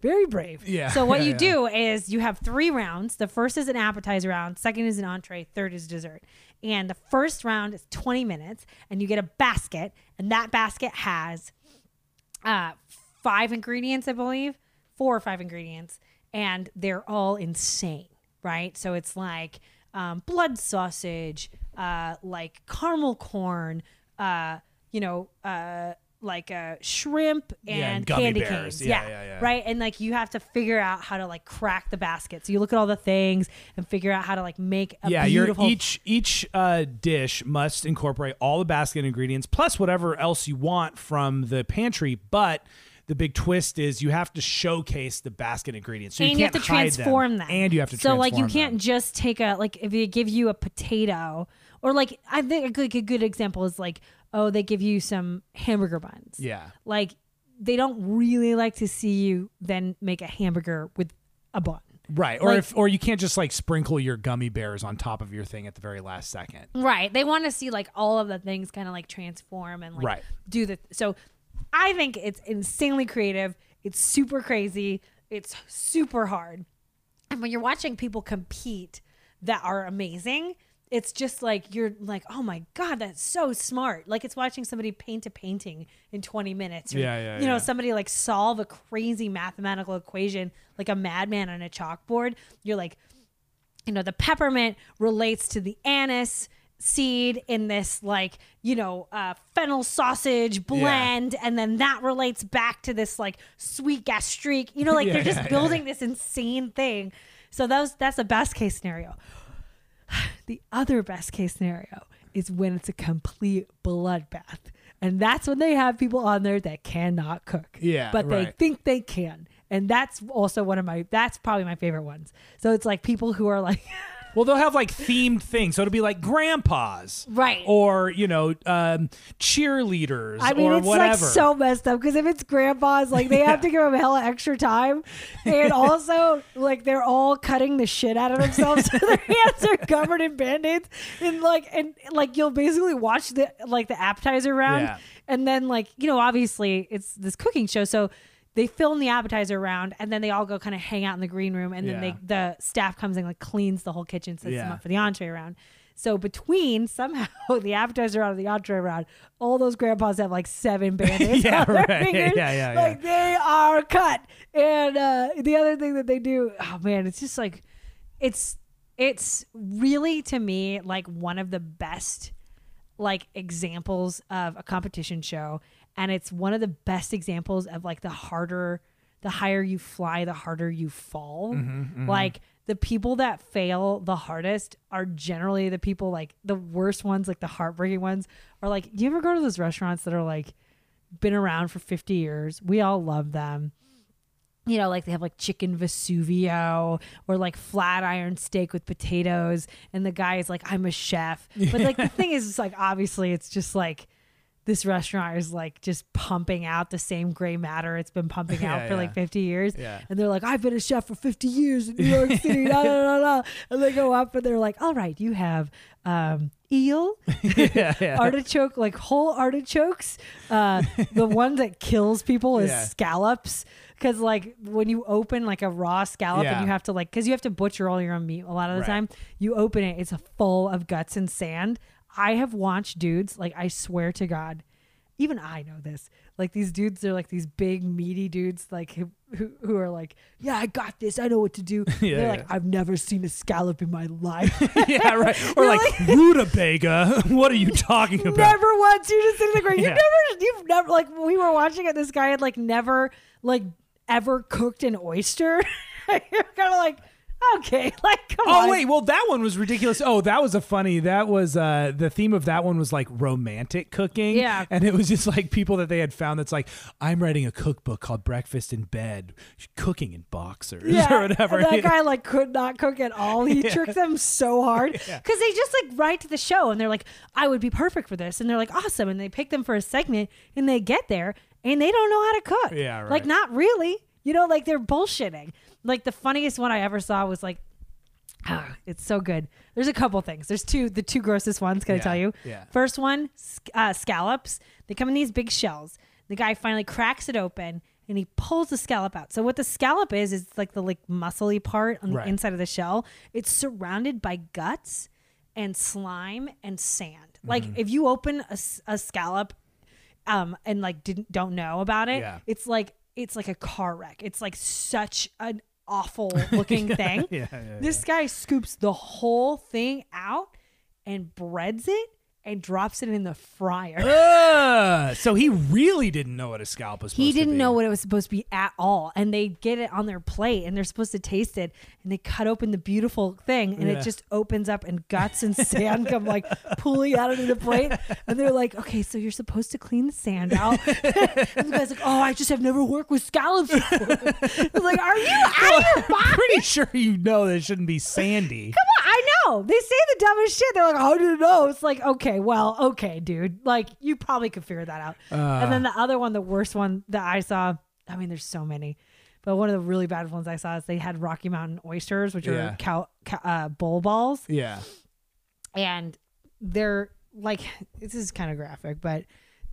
very brave. Yeah. So what Yeah, you yeah. do is you have three rounds. The first is an appetizer round, second is an entree, third is dessert. And the first round is 20 minutes and you get a basket and that basket has uh five ingredients, I believe, four or five ingredients, and they're all insane, right? So it's like um, blood sausage, uh, like caramel corn, uh, you know, uh, like uh, shrimp and, Yeah, and candy bears. canes, Yeah, yeah, yeah. right. And like you have to figure out how to like crack the basket. So you look at all the things and figure out how to like make a yeah, beautiful each each uh, dish must incorporate all the basket ingredients plus whatever else you want from the pantry. But the big twist is you have to showcase the basket ingredients. So and you, you have to transform them. and you have to so like you can't them. just take a like if they give you a potato or like I think a good, a good example is like oh they give you some hamburger buns. Yeah. Like they don't really like to see you then make a hamburger with a bun. Right. Or Like- if or you can't just like sprinkle your gummy bears on top of your thing at the very last second. Right. They want to see like all of the things kind of like transform and like Right. do the so I think it's insanely creative. It's super crazy. It's super hard. And when you're watching people compete that are amazing, it's just like you're like, oh my god, that's so smart. Like it's watching somebody paint a painting in 20 minutes. Or, Yeah, yeah, You know, yeah. somebody like solve a crazy mathematical equation like a madman on a chalkboard. You're like, you know, the peppermint relates to the anise seed in this like you know uh fennel sausage blend and then that relates back to this like sweet gastrique you know like Yeah, they're just yeah, yeah, building this insane thing so those that's the best case scenario the other best case scenario is when it's a complete bloodbath. And that's when they have people on there that cannot cook. Yeah, but they think they can. And that's also one of my that's probably my favorite ones. So it's like people who are like Well, they'll have like themed things, so it'll be like grandpas, Right. Or you know, um, cheerleaders, I mean, or it's whatever. like so messed up because if it's grandpas, like they have to give them hella extra time, and also like they're all cutting the shit out of themselves, so their hands are covered in band-aids, and like and like you'll basically watch the like the appetizer round, Yeah. and then like you know obviously it's this cooking show, so. They film the appetizer round, and then they all go kind of hang out in the green room, and then Yeah. they the staff comes and like cleans the whole kitchen, sets them Yeah. up for the entree round. So between somehow the appetizer round and the entree round, all those grandpas have like seven band-aids Yeah, on their right. fingers. Yeah, yeah, yeah. Like they are cut. And uh, the other thing that they do, oh man, it's just like it's it's really to me like one of the best like examples of a competition show and it's one of the best examples of like the harder the higher you fly the harder you fall. Mm-hmm, mm-hmm. Like the people that fail the hardest are generally the people like the worst ones like the heartbreaking ones are like do you ever go to those restaurants that are like been around for 50 years? We all love them. You know, like they have like chicken Vesuvio or like flat iron steak with potatoes, and the guy is like, "I'm a chef," but like the thing is, it's like obviously it's just like this restaurant is like just pumping out the same gray matter it's been pumping out Yeah, for yeah. like 50 years, Yeah. and they're like, "I've been a chef for 50 years in New York City," da, da, da, and they go up and they're like, "All right, you have um, eel." artichoke, like whole artichokes. Uh, the one that kills people is scallops. Because like when you open like a raw scallop and you have to like, because you have to butcher all your own meat a lot of the Right. time. You open it, it's full of guts and sand. I have watched dudes like I swear to God, even I know this. Like these dudes are like these big meaty dudes like who who, are like, yeah, I got this. I know what to do. Yeah, They're yeah. like, I've never seen a scallop in my life. yeah, right. Or like rutabaga. what are you talking about? Never once. You just going, Yeah. you've never, you've never, like, we were watching it. This guy had, like, never, like, ever cooked an oyster. You're kind of like, okay, like, come Oh on. wait, well that one was ridiculous. Oh, that was a funny. That was uh the theme of that one was like romantic cooking. Yeah. and it was just like people that they had found. That's like I'm writing a cookbook called Breakfast in Bed, cooking in boxers Yeah, or whatever. and that guy like could not cook at all. He tricked them so hard because they just like write to the show and they're like, "I would be perfect for this," and they're like, "Awesome," and they pick them for a segment and they get there and they don't know how to cook. Yeah, right. Like not really. You know, like they're bullshitting. Like the funniest one I ever saw was like. Ah, it's so good. There's a couple things. There's two, the two grossest ones. Can I tell you? yeah. First one, uh, scallops. They come in these big shells. The guy finally cracks it open and he pulls the scallop out. So what the scallop is is like the like muscly part on the Right. inside of the shell. It's surrounded by guts and slime and sand. Like Mm-hmm. if you open a, a scallop um and like didn't don't know about it, Yeah. it's like it's like a car wreck. It's like such an awful looking thing. Yeah, yeah, This guy scoops the whole thing out and breads it and drops it in the fryer. Ugh. so he really didn't know what a scallop was. Supposed he didn't know what it was supposed to be at all. And they get it on their plate and they're supposed to taste it. And they cut open the beautiful thing and Yeah. it just opens up and guts and sand come like pulling out of the plate. And they're like, okay, so you're supposed to clean the sand out. and the guy's like, oh, I just have never worked with scallops before. I was like, are you out of your mind? I'm pretty sure you know that it shouldn't be sandy. Come on, I know. They say the dumbest shit. They're like, how do you know? It's like, okay, well, okay, dude. Like, you probably could figure that out. and then the other one, the worst one that I saw, I mean, there's so many, but one of the really bad ones I saw is they had Rocky Mountain oysters, which Yeah. are cow, cow, uh, bull balls. Yeah. And they're like, this is kind of graphic, but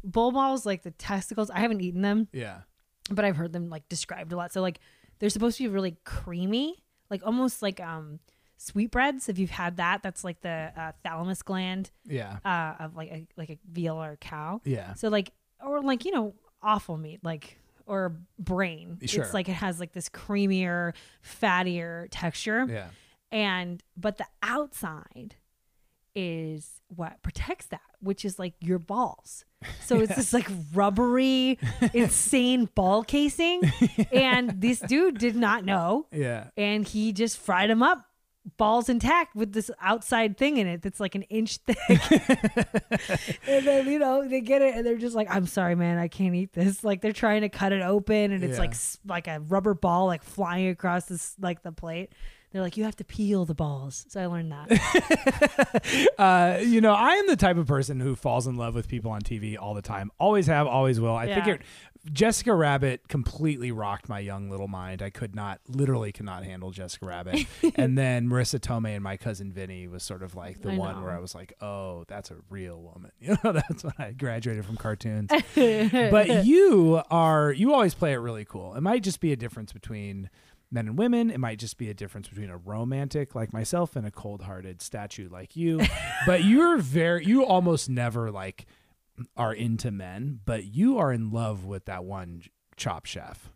bull balls, like the testicles, I haven't eaten them Yeah. but I've heard them like described a lot. So like they're supposed to be really creamy, like almost like um sweetbreads. If you've had that, that's like the uh, thalamus gland Yeah. uh, of like a like a veal or a cow. Yeah. So like or like you know awful meat like or brain. Sure. It's like it has like this creamier, fattier texture, Yeah. and but the outside is what protects that, which is like your balls. So it's this like rubbery, insane ball casing. And this dude did not know. Yeah. And he just fried them up, balls intact, with this outside thing in it that's like an inch thick. and then, you know, they get it and they're just like, I'm sorry, man, I can't eat this. Like they're trying to cut it open and it's Yeah. like like a rubber ball like flying across this like the plate. They're like, you have to peel the balls. So I learned that. uh, you know, I am the type of person who falls in love with people on TV all the time. Always have, always will. I think it, Jessica Rabbit completely rocked my young little mind. I could not, literally, could not handle Jessica Rabbit. and then Marisa Tomei and my cousin Vinny was sort of like the I one where. I was like, oh, that's a real woman. You know, that's when I graduated from cartoons. but you are, you always play it really cool. It might just be a difference between men and women. It might just be a difference between a romantic like myself and a cold-hearted statue like you. but you're very you almost never like are into men, but you are in love with that one chop chef.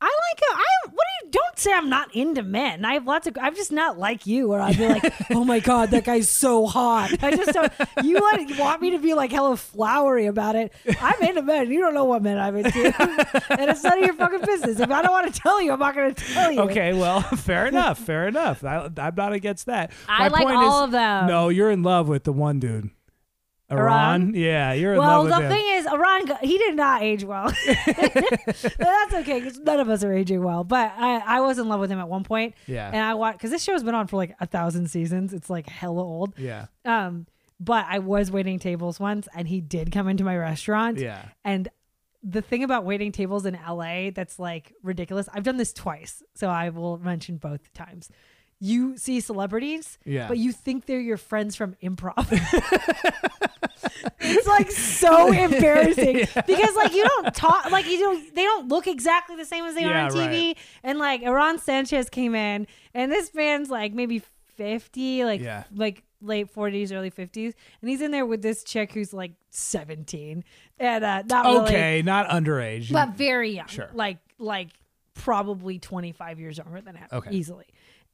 I like I what do you don't say I'm not into men. I have lots of I'm just not like you where I'd be like, oh my god, that guy's so hot. I just don't you want, want me to be like hella flowery about it. I'm into men. You don't know what men I'm into. and it's none of your fucking business. If I don't want to tell you, I'm not gonna tell you. Okay, well, fair enough, fair enough. I, I'm not against that. I My like point all is- of them. No, you're in love with the one dude. Aarón? Aarón? Yeah, you're in Well, love with the him. thing is, Aarón, he did not age well. But that's okay because none of us are aging well. But I, I was in love with him at one point. Yeah. And I watched because this show's been on for like a thousand seasons. It's like hella old. yeah. Um, but I was waiting tables once, and he did come into my restaurant. Yeah. And the thing about waiting tables in LA that's like ridiculous. I've done this twice, so I will mention both times. You see celebrities, Yeah. but you think they're your friends from improv. it's like so embarrassing because like you don't talk like you don't they don't look exactly the same as they are on TV. right. And like Aarón Sánchez came in, and this man's like maybe fifty, like Yeah. like late forties, early fifties, and he's in there with this chick who's like seventeen, and uh, not really, Okay, not underage. but very young, Sure. like like probably twenty five years younger than him, Okay. easily.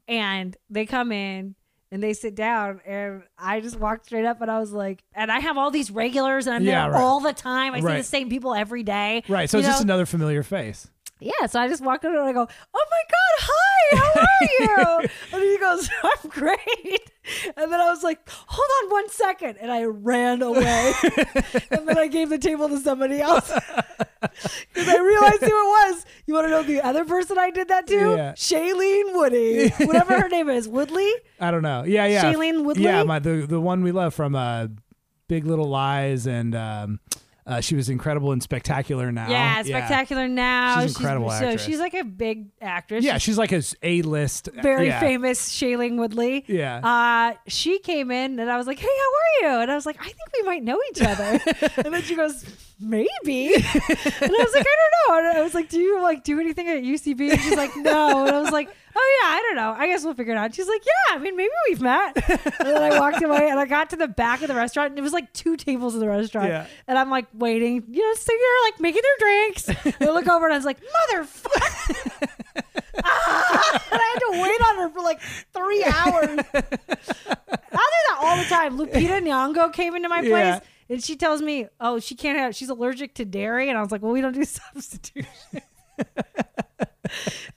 And they come in. And they sit down, and I just walked straight up, and I was like, and I have all these regulars, and I'm Yeah, there right. all the time. I see the same people every day. right, so you it's just another familiar face. Yeah, so I just walked over and I go, "Oh my god, hi, how are you?" and he goes, "I'm great." And then I was like, "Hold on one second. and I ran away. and then I gave the table to somebody else because I realized who it was. You want to know the other person I did that to? Yeah. Shailene Woody, whatever her name is, Woodley. I don't know. Yeah, yeah. Shailene Woodley? Yeah, my the the one we love from uh, Big Little Lies, and um, uh, she was incredible and spectacular now. Yeah, spectacular now. She's incredible so actress. she's like a big actress. Yeah, she's like a A list. very yeah. famous Shailene Woodley. Yeah. Uh, she came in and I was like, "Hey, how are you?" And I was like, "I think we might know each other." and then she goes, "Maybe." and I was like, "I don't know." And I was like, "Do you like do anything at UCB?" And she's like, "No." And I was like, "Oh yeah, I don't know. I guess we'll figure it out." She's like, "Yeah, I mean, maybe we've met." and then I walked away and I got to the back of the restaurant and it was like two tables in the restaurant. Yeah. And I'm like waiting, you know, sitting there like making their drinks. and I look over and I was like, "Motherfucker." Ah! and I had to wait on her for like three hours. I do that all the time. Lupita Nyong'o came into my place Yeah. And she tells me, "Oh, she can't have. She's allergic to dairy." And I was like, "Well, we don't do substitution."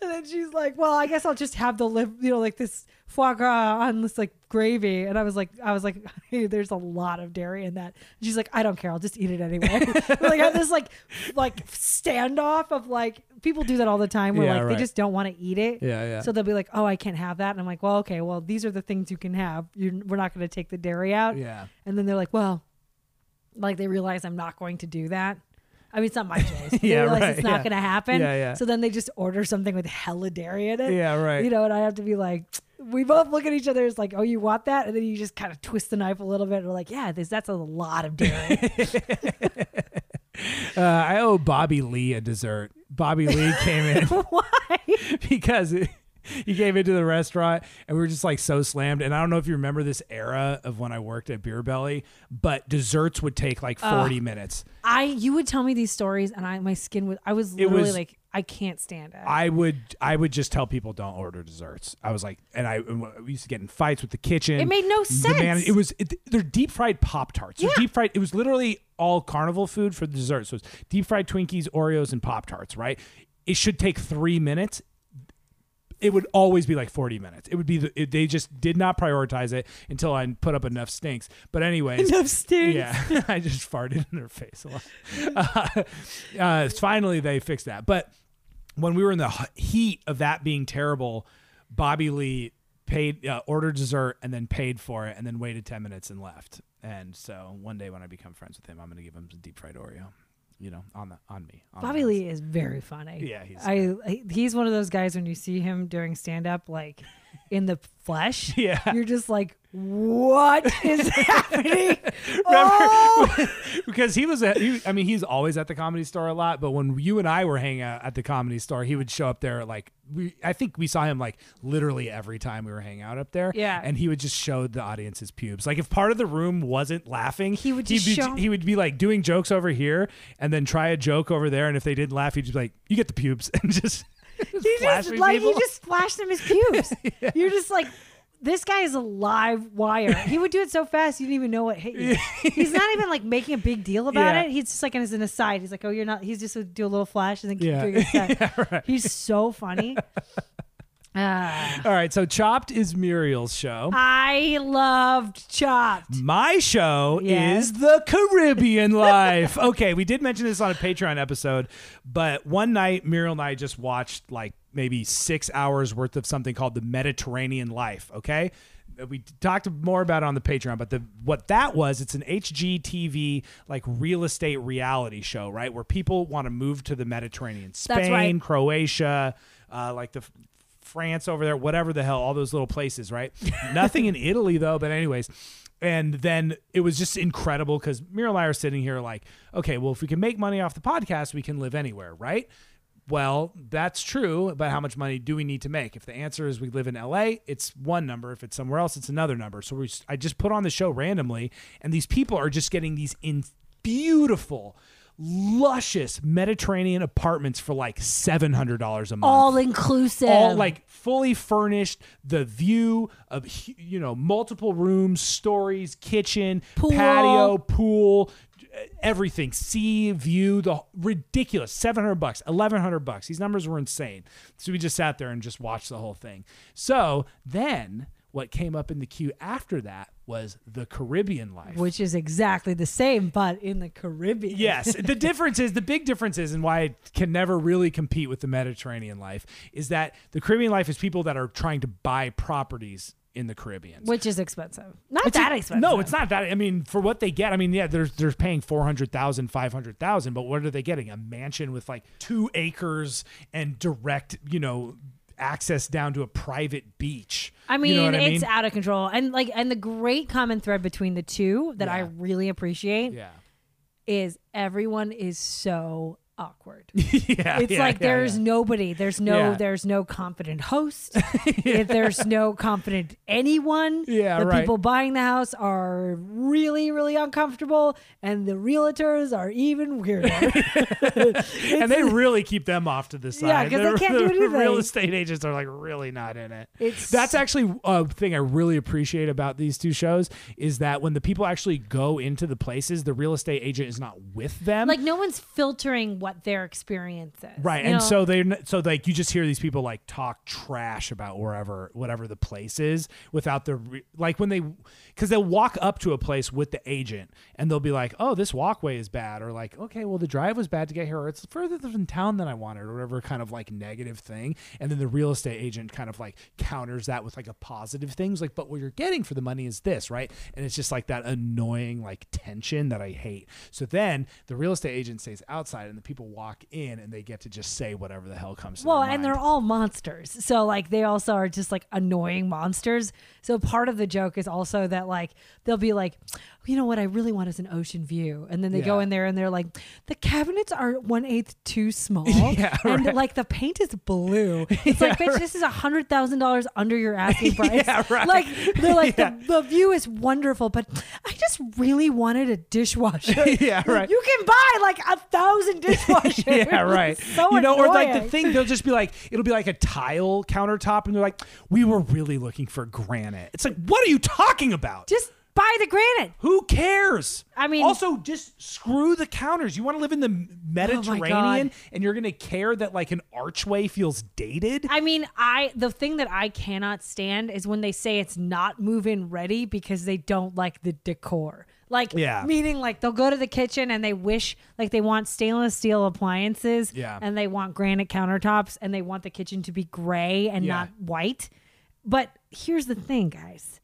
and then she's like, "Well, I guess I'll just have the live, you know, like this foie gras on this like gravy." And I was like, "I was like, hey, there's a lot of dairy in that." And she's like, "I don't care. I'll just eat it anyway." like had this like like standoff of like people do that all the time where Yeah, like right. they just don't want to eat it. Yeah, yeah. So they'll be like, "Oh, I can't have that," and I'm like, "Well, okay. Well, these are the things you can have. you we're not going to take the dairy out." Yeah. And then they're like, "Well," like they realize I'm not going to do that. I mean, it's not my choice. Yeah, right, it's not yeah. going to happen. Yeah, yeah. So then they just order something with hella dairy in it. Yeah, right. You know, and I have to be like, we both look at each other as like, "Oh, you want that?" And then you just kind of twist the knife a little bit. And we're like, "Yeah, this, that's a lot of dairy." Uh, I owe Bobby Lee a dessert. Bobby Lee came in Why? because he came into the restaurant and we were just like so slammed. And I don't know if you remember this era of when I worked at Beer Belly, but desserts would take like 40 minutes. I you would tell me these stories, and I my skin was I was It literally was- like, I can't stand it. I would I would just tell people don't order desserts. I was like, and I we used to get in fights with the kitchen. It made no The man- sense. it was it, they're deep fried pop tarts. Yeah. Deep fried. It was literally all carnival food for the dessert. So it's deep fried Twinkies, Oreos, and pop tarts. Right. It should take three minutes. It would always be like 40 minutes. It would be the, it, they just did not prioritize it until I put up enough stinks. But anyways, Enough stinks. yeah, I just farted in their face a lot. Uh, uh, finally, they fixed that. But when we were in the heat of that being terrible, Bobby Lee paid, uh, ordered dessert, and then paid for it, and then waited ten minutes and left. And so one day when I become friends with him, I'm gonna give him a deep fried Oreo. You know, on the on me. On Bobby. Lee is very funny. Yeah, he's I I- he's one of those guys when you see him during stand up like in the flesh, Yeah. you're just like, what is happening? oh! because he was at, he, I mean, he's always at the comedy store a lot, but when you and I were hanging out at the comedy store, he would show up there like we I think we saw him like literally every time we were hanging out up there. Yeah. And he would just show the audience his pubes. Like if part of the room wasn't laughing, He would just be, show- he would be like doing jokes over here and then try a joke over there and if they didn't laugh, he'd just be like, You get the pubes and just he flash just like people. he just flashed them his pubes. You're just like. This guy is a live wire. He would do it so fast you didn't even know what hit you. He's not even like making a big deal about Yeah. it. He's just like as an aside. He's like, "Oh, you're not." He's just would do a little flash and then keep Yeah. doing his set. Yeah, right. He's so funny. Ah. All right, so Chopped is Muriel's show. I loved Chopped. My show is the Caribbean Life. okay, we did mention this on a Patreon episode, but one night Muriel and I just watched like maybe six hours worth of something called the Mediterranean Life. Okay. We talked more about it on the Patreon, but the what that was, it's an HGTV like real estate reality show, right? Where people want to move to the Mediterranean, Spain, right. Croatia, uh, like the France over there, whatever the hell, all those little places, right? Nothing in Italy though, but anyways. And then it was just incredible because Muriel and I are sitting here like, okay, well, if we can make money off the podcast, we can live anywhere, right? Well, that's true, but how much money do we need to make? If the answer is we live in LA, it's one number. If it's somewhere else, it's another number. So we, I just put on the show randomly, and these people are just getting these in beautiful, luscious Mediterranean apartments for like seven hundred dollars a month All inclusive. all like fully furnished the view of you know multiple rooms stories kitchen Pool. patio pool everything. Sea view the ridiculous. 700 bucks 1100 bucks. These numbers were insane. So we just sat there and just watched the whole thing. So then what came up in the queue after that was the caribbean life. Which is exactly the same, but in the Caribbean. Yes. The difference is the big difference is, and why it can never really compete with the Mediterranean life is that the Caribbean life is people that are trying to buy properties in the Caribbean. Which is expensive. Not It's that a- expensive. No, it's not that. I mean, for what they get, I mean, yeah, they're they're paying 400,000, 500,000, but what are they getting? A mansion with like 2 acres and direct, you know, access down to a private beach. I mean, you know what I it's mean? out of control. And like and the great common thread between the two that I really appreciate yeah. is everyone is so awkward. yeah. It's yeah, like yeah, there's yeah. nobody. There's no there's no confident host. If there's no confident anyone. Yeah, the right. people buying the house are really, really uncomfortable, and the realtors are even weirder. and they really keep them off to the side. Yeah, 'cause they The- can't do the anything. Real estate agents are like really not in it. It's- That's actually a thing I really appreciate about these two shows is that when the people actually go into the places, the real estate agent is not with them. like no one's filtering what their experience is. Right, and know? so they're n- so like you just hear these people like talk trash about wherever whatever the place is without the re- like when they because they'll walk up to a place with the agent and they'll be like, oh, this walkway is bad, or like, okay, well the drive was bad to get here, or it's further than town than I wanted, or whatever kind of like negative thing, and then the real estate agent kind of like counters that with like a positive things, like, but what you're getting for the money is this, right? And it's just like that annoying like tension that I hate. So then the real estate agent stays outside, and the people walk in, and they get to just say whatever the hell comes. To them. Well, and mind. they're all monsters. So like they also are just like annoying monsters. So part of the joke is also that like they'll be like, you know what I really want is an ocean view. And then they go in there and they're like, the cabinets are one eighth too small. Yeah, and right. like the paint is blue. It's like, bitch, this is a hundred thousand dollars under your asking price. Yeah, right. Like they're like Yeah. the, the view is wonderful, but I just really wanted a dishwasher. Yeah, right. You can buy like a thousand dishwashers. yeah, right. So you know, or like the thing, they'll just be like, it'll be like a tile countertop, and they're like, we were really looking for granite. It's like, what are you talking about? Just buy the granite. Who cares? I mean- Oh also just screw the counters. You want to live in the Mediterranean, oh and you're gonna care that like an archway feels dated? I mean, I the thing that I cannot stand is when they say it's not move-in ready because they don't like the decor. Like, Yeah. meaning like they'll go to the kitchen and they wish like they want stainless steel appliances, Yeah. and they want granite countertops, and they want the kitchen to be gray and Yeah. not white. But here's the thing, guys.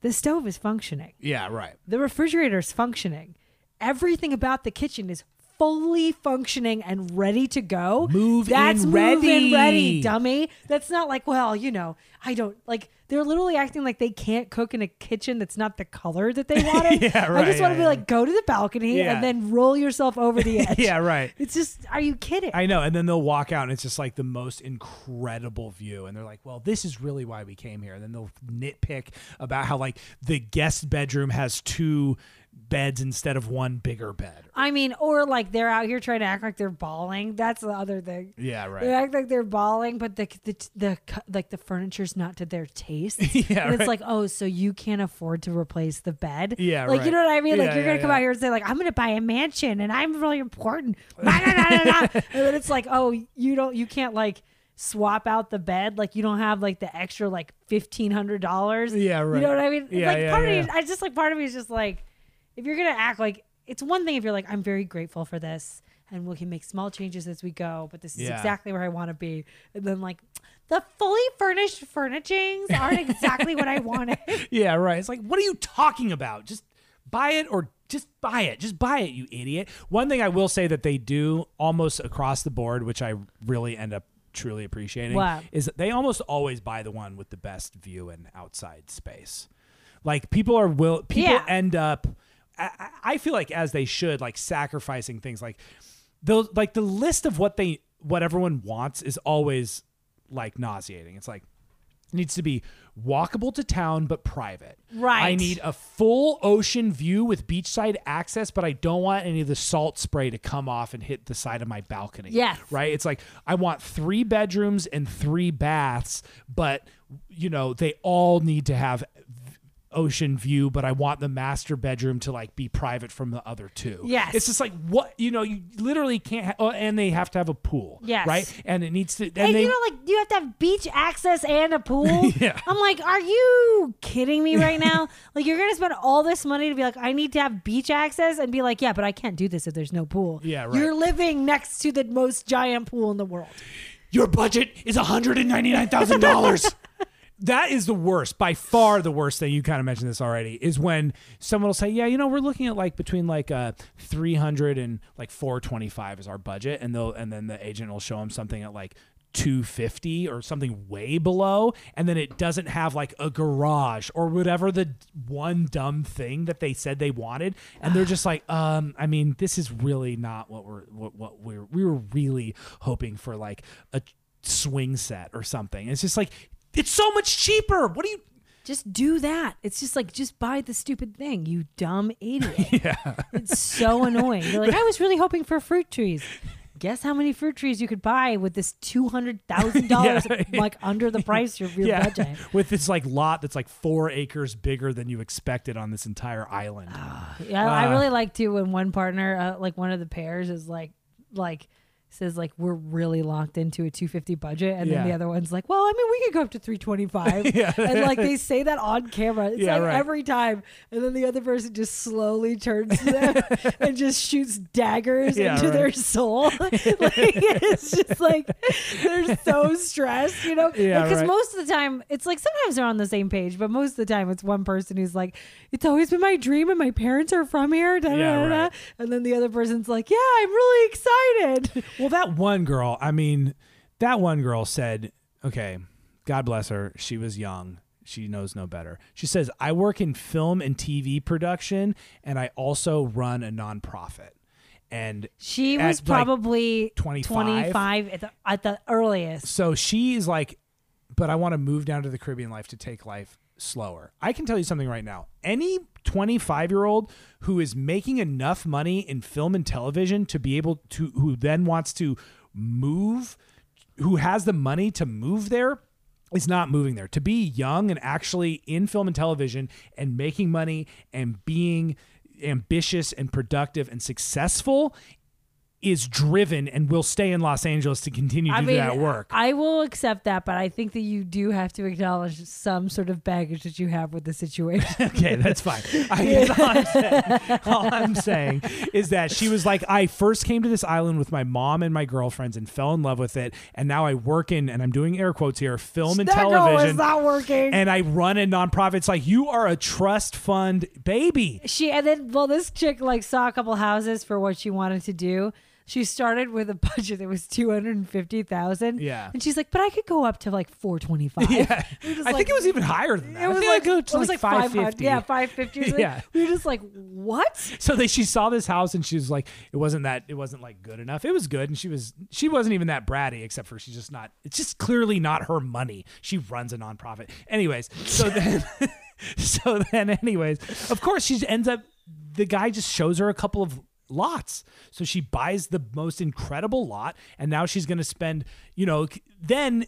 The stove is functioning. Yeah, right. The refrigerator is functioning. Everything about the kitchen is fully functioning and ready to go. Move in That's move ready. in ready, dummy. That's not like, well, you know, I don't like. They're literally acting like they can't cook in a kitchen that's not the color that they wanted. Yeah, right, I just want to yeah, be like, go to the balcony Yeah. and then roll yourself over the edge. Yeah, right. It's just, are you kidding? I know. And then they'll walk out and it's just like the most incredible view. And they're like, well, this is really why we came here. And then they'll nitpick about how like the guest bedroom has two beds instead of one bigger bed. I mean, or like they're out here trying to act like they're bawling. That's the other thing. Yeah, right. They act like they're bawling, but the the the, like the furniture's not to their taste. Yeah, and it's right. like, oh, so you can't afford to replace the bed? Yeah, like right. you know what I mean. Like you're gonna come yeah. out here and say like, I'm gonna buy a mansion and I'm really important. Nah, nah, nah, nah, nah. and then it's like, oh, you don't, you can't like swap out the bed. Like you don't have like the extra like fifteen hundred dollars. Yeah, right. You know what I mean? Yeah, like yeah, part yeah. of me, I just like part of me is just like, if you're gonna act like it's one thing if you're like, I'm very grateful for this. And we can make small changes as we go, but this is Yeah. exactly where I want to be. And then, like, the fully furnished furnishings aren't exactly what I wanted. Yeah, right. It's like, what are you talking about? Just buy it or just buy it. Just buy it, you idiot. One thing I will say that they do almost across the board, which I really end up truly appreciating, What? is that they almost always buy the one with the best view and outside space. Like people are will people Yeah. end up. I, I- feel like as they should, like sacrificing things like those, like the list of what they what everyone wants is always like nauseating. It's like needs to be walkable to town but private. Right. I need a full ocean view with beachside access, but I don't want any of the salt spray to come off and hit the side of my balcony. Yes. Right? It's like I want 3 bedrooms and 3 baths, but you know, they all need to have ocean view but i want the master bedroom to like be private from the other two Yes. it's just like what you know you literally can't ha- oh, and they have to have a pool Yes. right and it needs to and And they you know, like, you have to have beach access and a pool. Yeah. I'm like, are you kidding me right now? like, you're going to spend all this money to be like, I need to have beach access and be like, yeah, but I can't do this if there's no pool. Yeah, right. You're living next to the most giant pool in the world. your budget is $199,000. that is the worst, by far the worst thing. You kind of mentioned this already, is when someone will say, Yeah, you know, we're looking at like between like uh 300 and like 425 is our budget. And they'll, and then the agent will show them something at like 250 or something way below and then it doesn't have like a garage or whatever the one dumb thing that they said they wanted and they're just like um i mean this is really not what we're what, what we're we were really hoping for like a swing set or something it's just like it's so much cheaper what do you Just do that. It's just like, just buy the stupid thing, you dumb idiot. yeah It's so annoying. You're like, I was really hoping for fruit trees. Guess how many fruit trees you could buy with this two hundred thousand dollars, Yeah. like under the price of your yeah budget. with this like lot that's like four acres bigger than you expected on this entire island Yeah, I Uh, really like too when one partner, uh, like one of the pairs, is like, like says like we're really locked into a 250 budget, and then the other one's like, well, I mean, we could go up to 325, Yeah. and like they say that on camera. It's Yeah, like right. every time, and then the other person just slowly turns to them and just shoots daggers Yeah, into right. their soul. like it's just like they're so stressed, you know? Yeah, because right. most of the time it's like sometimes they're on the same page, but most of the time it's one person who's like, "It's always been my dream, and my parents are from here." Da, da, Yeah, da, da. right. And then the other person's like, "Yeah, I'm really excited." Well, that one girl, I mean, that one girl said, okay, God bless her. She was young. She knows no better. She says, I work in film and TV production, and I also run a nonprofit. And She was like, probably 25? 25 at the, at the earliest. so she's like, but I want to move down to the Caribbean life to take life slower. I can tell you something right now. Any 25 year old who is making enough money in film and television to be able to, who then wants to move, who has the money to move there, is not moving there. To be young and actually in film and television and making money and being ambitious and productive and successful is driven and will stay in Los Angeles to continue to I do mean, that work. I will accept that, but I think that you do have to acknowledge some sort of baggage that you have with the situation. okay, that's fine. I guess all I'm, saying, all I'm saying is that she was like, I first came to this island with my mom and my girlfriends and fell in love with it, and now I work in, and I'm doing air quotes here, film and that girl television. is not working. and I run a nonprofit. It's like you are a trust fund baby. she and then well, this chick like saw a couple houses for what she wanted to do. She started with a budget that was two hundred and fifty thousand. Yeah. and she's like, but I could go up to like four twenty five. Yeah, I think it was even higher than that. It was like it was like five 550. Yeah, five fifty. Yeah. yeah, we were just like, what? So they she saw this house and she was like, it wasn't that it wasn't like good enough. It was good and she was she wasn't even that bratty except for she's just not. It's just clearly not her money. She runs a nonprofit. Anyways, so then so then anyways, of course she ends up. The guy just shows her a couple of lots. So she buys the most incredible lot and now she's going to spend, you know, then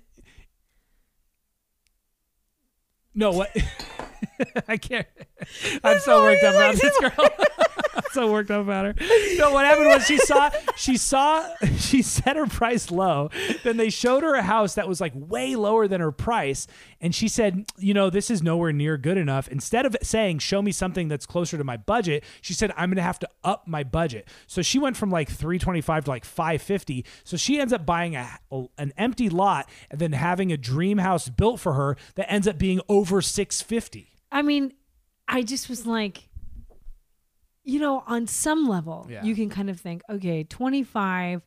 No, what I can't. I'm so worked up about this girl. I'm so worked up about her. No, what happened was she saw she saw she set her price low. Then they showed her a house that was like way lower than her price, and she said, "You know, this is nowhere near good enough." Instead of saying, "Show me something that's closer to my budget," she said, "I'm going to have to up my budget." So she went from like 325 to like 550. So she ends up buying a, an empty lot and then having a dream house built for her that ends up being over 650. I mean, I just was like, you know, on some level, Yeah. you can kind of think, okay, 25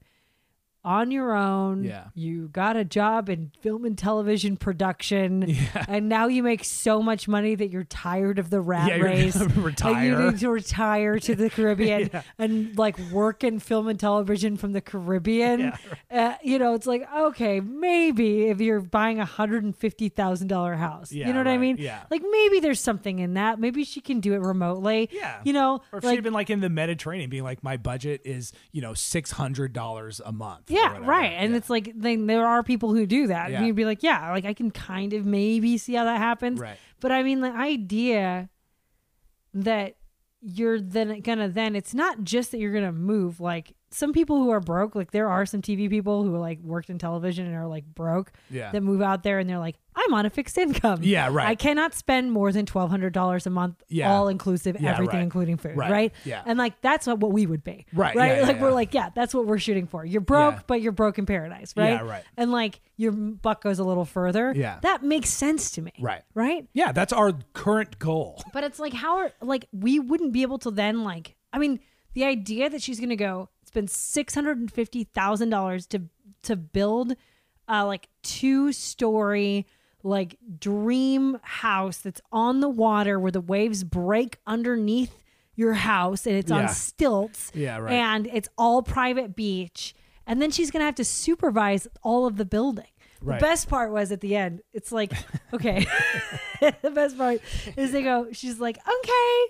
on your own. Yeah. You got a job in film and television production. Yeah. And now you make so much money that you're tired of the rat Yeah, race. And you need to retire to the Caribbean Yeah. and like work in film and television from the Caribbean. uh, you know, it's like, okay, maybe if you're buying a $150,000 house, Yeah, you know what I mean? yeah. Like maybe there's something in that. Maybe she can do it remotely. Yeah. You know, Or if like, she'd been like in the Mediterranean, being like, my budget is, you know, $600 a month. Yeah, right. And Yeah. it's like then there are people who do that. Yeah. And you'd be like, yeah, like I can kind of maybe see how that happens. Right. But I mean, the idea that you're then gonna then it's not just that you're gonna move. Like some people who are broke, like there are some TV people who like worked in television and are like broke Yeah. that move out there and they're like, I'm on a fixed income. Yeah, right. I cannot spend more than twelve hundred dollars a month, Yeah. all inclusive, Yeah, everything right. including food, Right. right? Yeah. And like that's what, what we would be, Right, Right? yeah, like we're like, yeah, that's what we're shooting for. You're broke, but you're broke in paradise, right? Yeah, right. And like your buck goes a little further. Yeah. that makes sense to me. Right. Right. Yeah, that's our current goal. But it's like how are like we wouldn't be able to then like I mean the idea that she's gonna go spend six hundred and fifty thousand dollars to to build a like two story like dream house that's on the water where the waves break underneath your house and it's Yeah. on stilts Yeah, right. and it's all private beach and then she's gonna have to supervise all of the building Right. the best part was at the end it's like okay the best part is they go she's like okay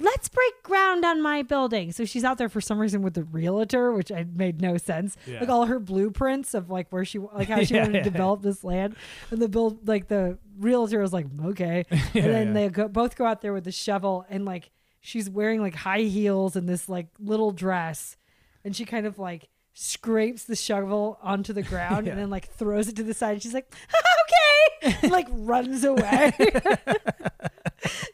let's break ground on my building. So she's out there for some reason with the realtor which I made no sense. Yeah. like all her blueprints of like where she like how she Yeah, wanted yeah, to develop this land. And the build like the realtor was like okay. And then they go, both go out there with the shovel and like she's wearing like high heels and this like little dress. And she kind of like scrapes the shovel onto the ground and then like throws it to the side. She's like, okay, like runs away.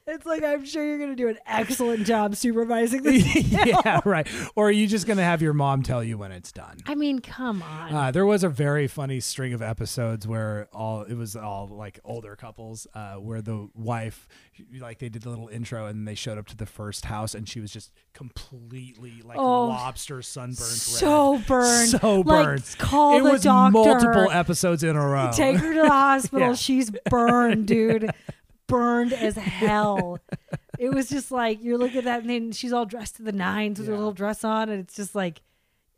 it's like I'm sure you're gonna do an excellent job supervising this. yeah, right. Or are you just going to have your mom tell you when it's done? I mean, come on. Uh, there was a very funny string of episodes where all it was all like older couples, uh, where the wife, like they did the little intro and they showed up to the first house and she was just completely like Oh, lobster sunburned, so red. burned. so Like, burned. call it the was doctor. multiple episodes in a row. Take her to the hospital. Yeah. She's burned, dude. Burned as hell. It was just like you're looking at that, and then she's all dressed to the nines with her little dress on, and it's just like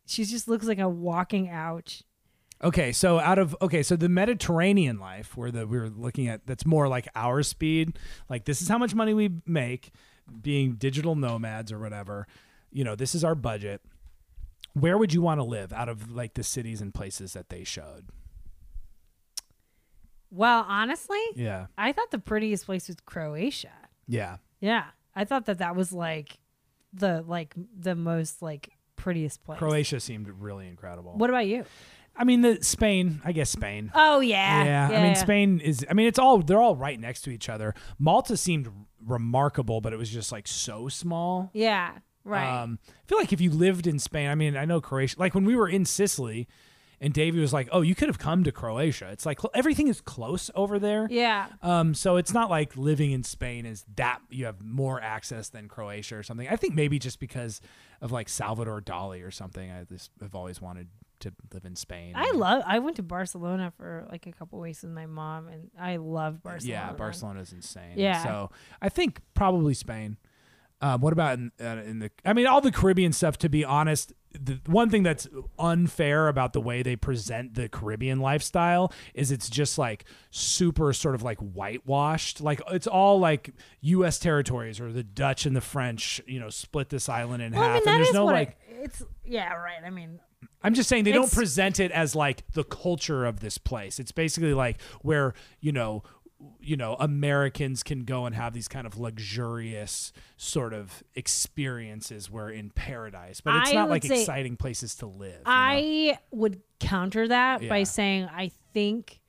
she just looks like a walking ouch. Okay, so out of okay, so the Mediterranean life, where the we were looking at, that's more like our speed. Like this is how much money we make, being digital nomads or whatever. You know, this is our budget. Where would you want to live out of like the cities and places that they showed? Well, honestly, Yeah, I thought the prettiest place was Croatia. yeah, Yeah, I thought that that was like the like the most like prettiest place. Croatia seemed really incredible. What about you? I mean, the Spain. I guess Spain. Oh yeah, yeah, I mean, Spain is. I mean, it's all they're all right next to each other. Malta seemed remarkable, but it was just like so small. Yeah, right. Um, I feel like if you lived in Spain, I mean, I know Croatia. Like when we were in Sicily, and Davey was like, "Oh, you could have come to Croatia. It's like cl- everything is close over there." yeah, Um, so it's not like living in Spain is that you have more access than Croatia or something. I think maybe just because of like Salvador Dali or something. I just have always wanted to live in Spain. I love. I went to Barcelona for like a couple weeks with my mom, and I love Barcelona. Yeah, Barcelona's insane. Yeah. So I think probably Spain. Um, what about in, uh, in the? I mean, all the Caribbean stuff. To be honest, the one thing that's unfair about the way they present the Caribbean lifestyle is it's just like super sort of like whitewashed. Like it's all like U.S. territories or the Dutch and the French. You know, split this island in Well, I half, mean, and there's no like. I- it's yeah, right. I mean, I'm just saying they don't present it as like the culture of this place. It's basically like where, you know, you know, Americans can go and have these kind of luxurious sort of experiences where in paradise, but it's I not like exciting places to live. you know? I would counter that by saying I think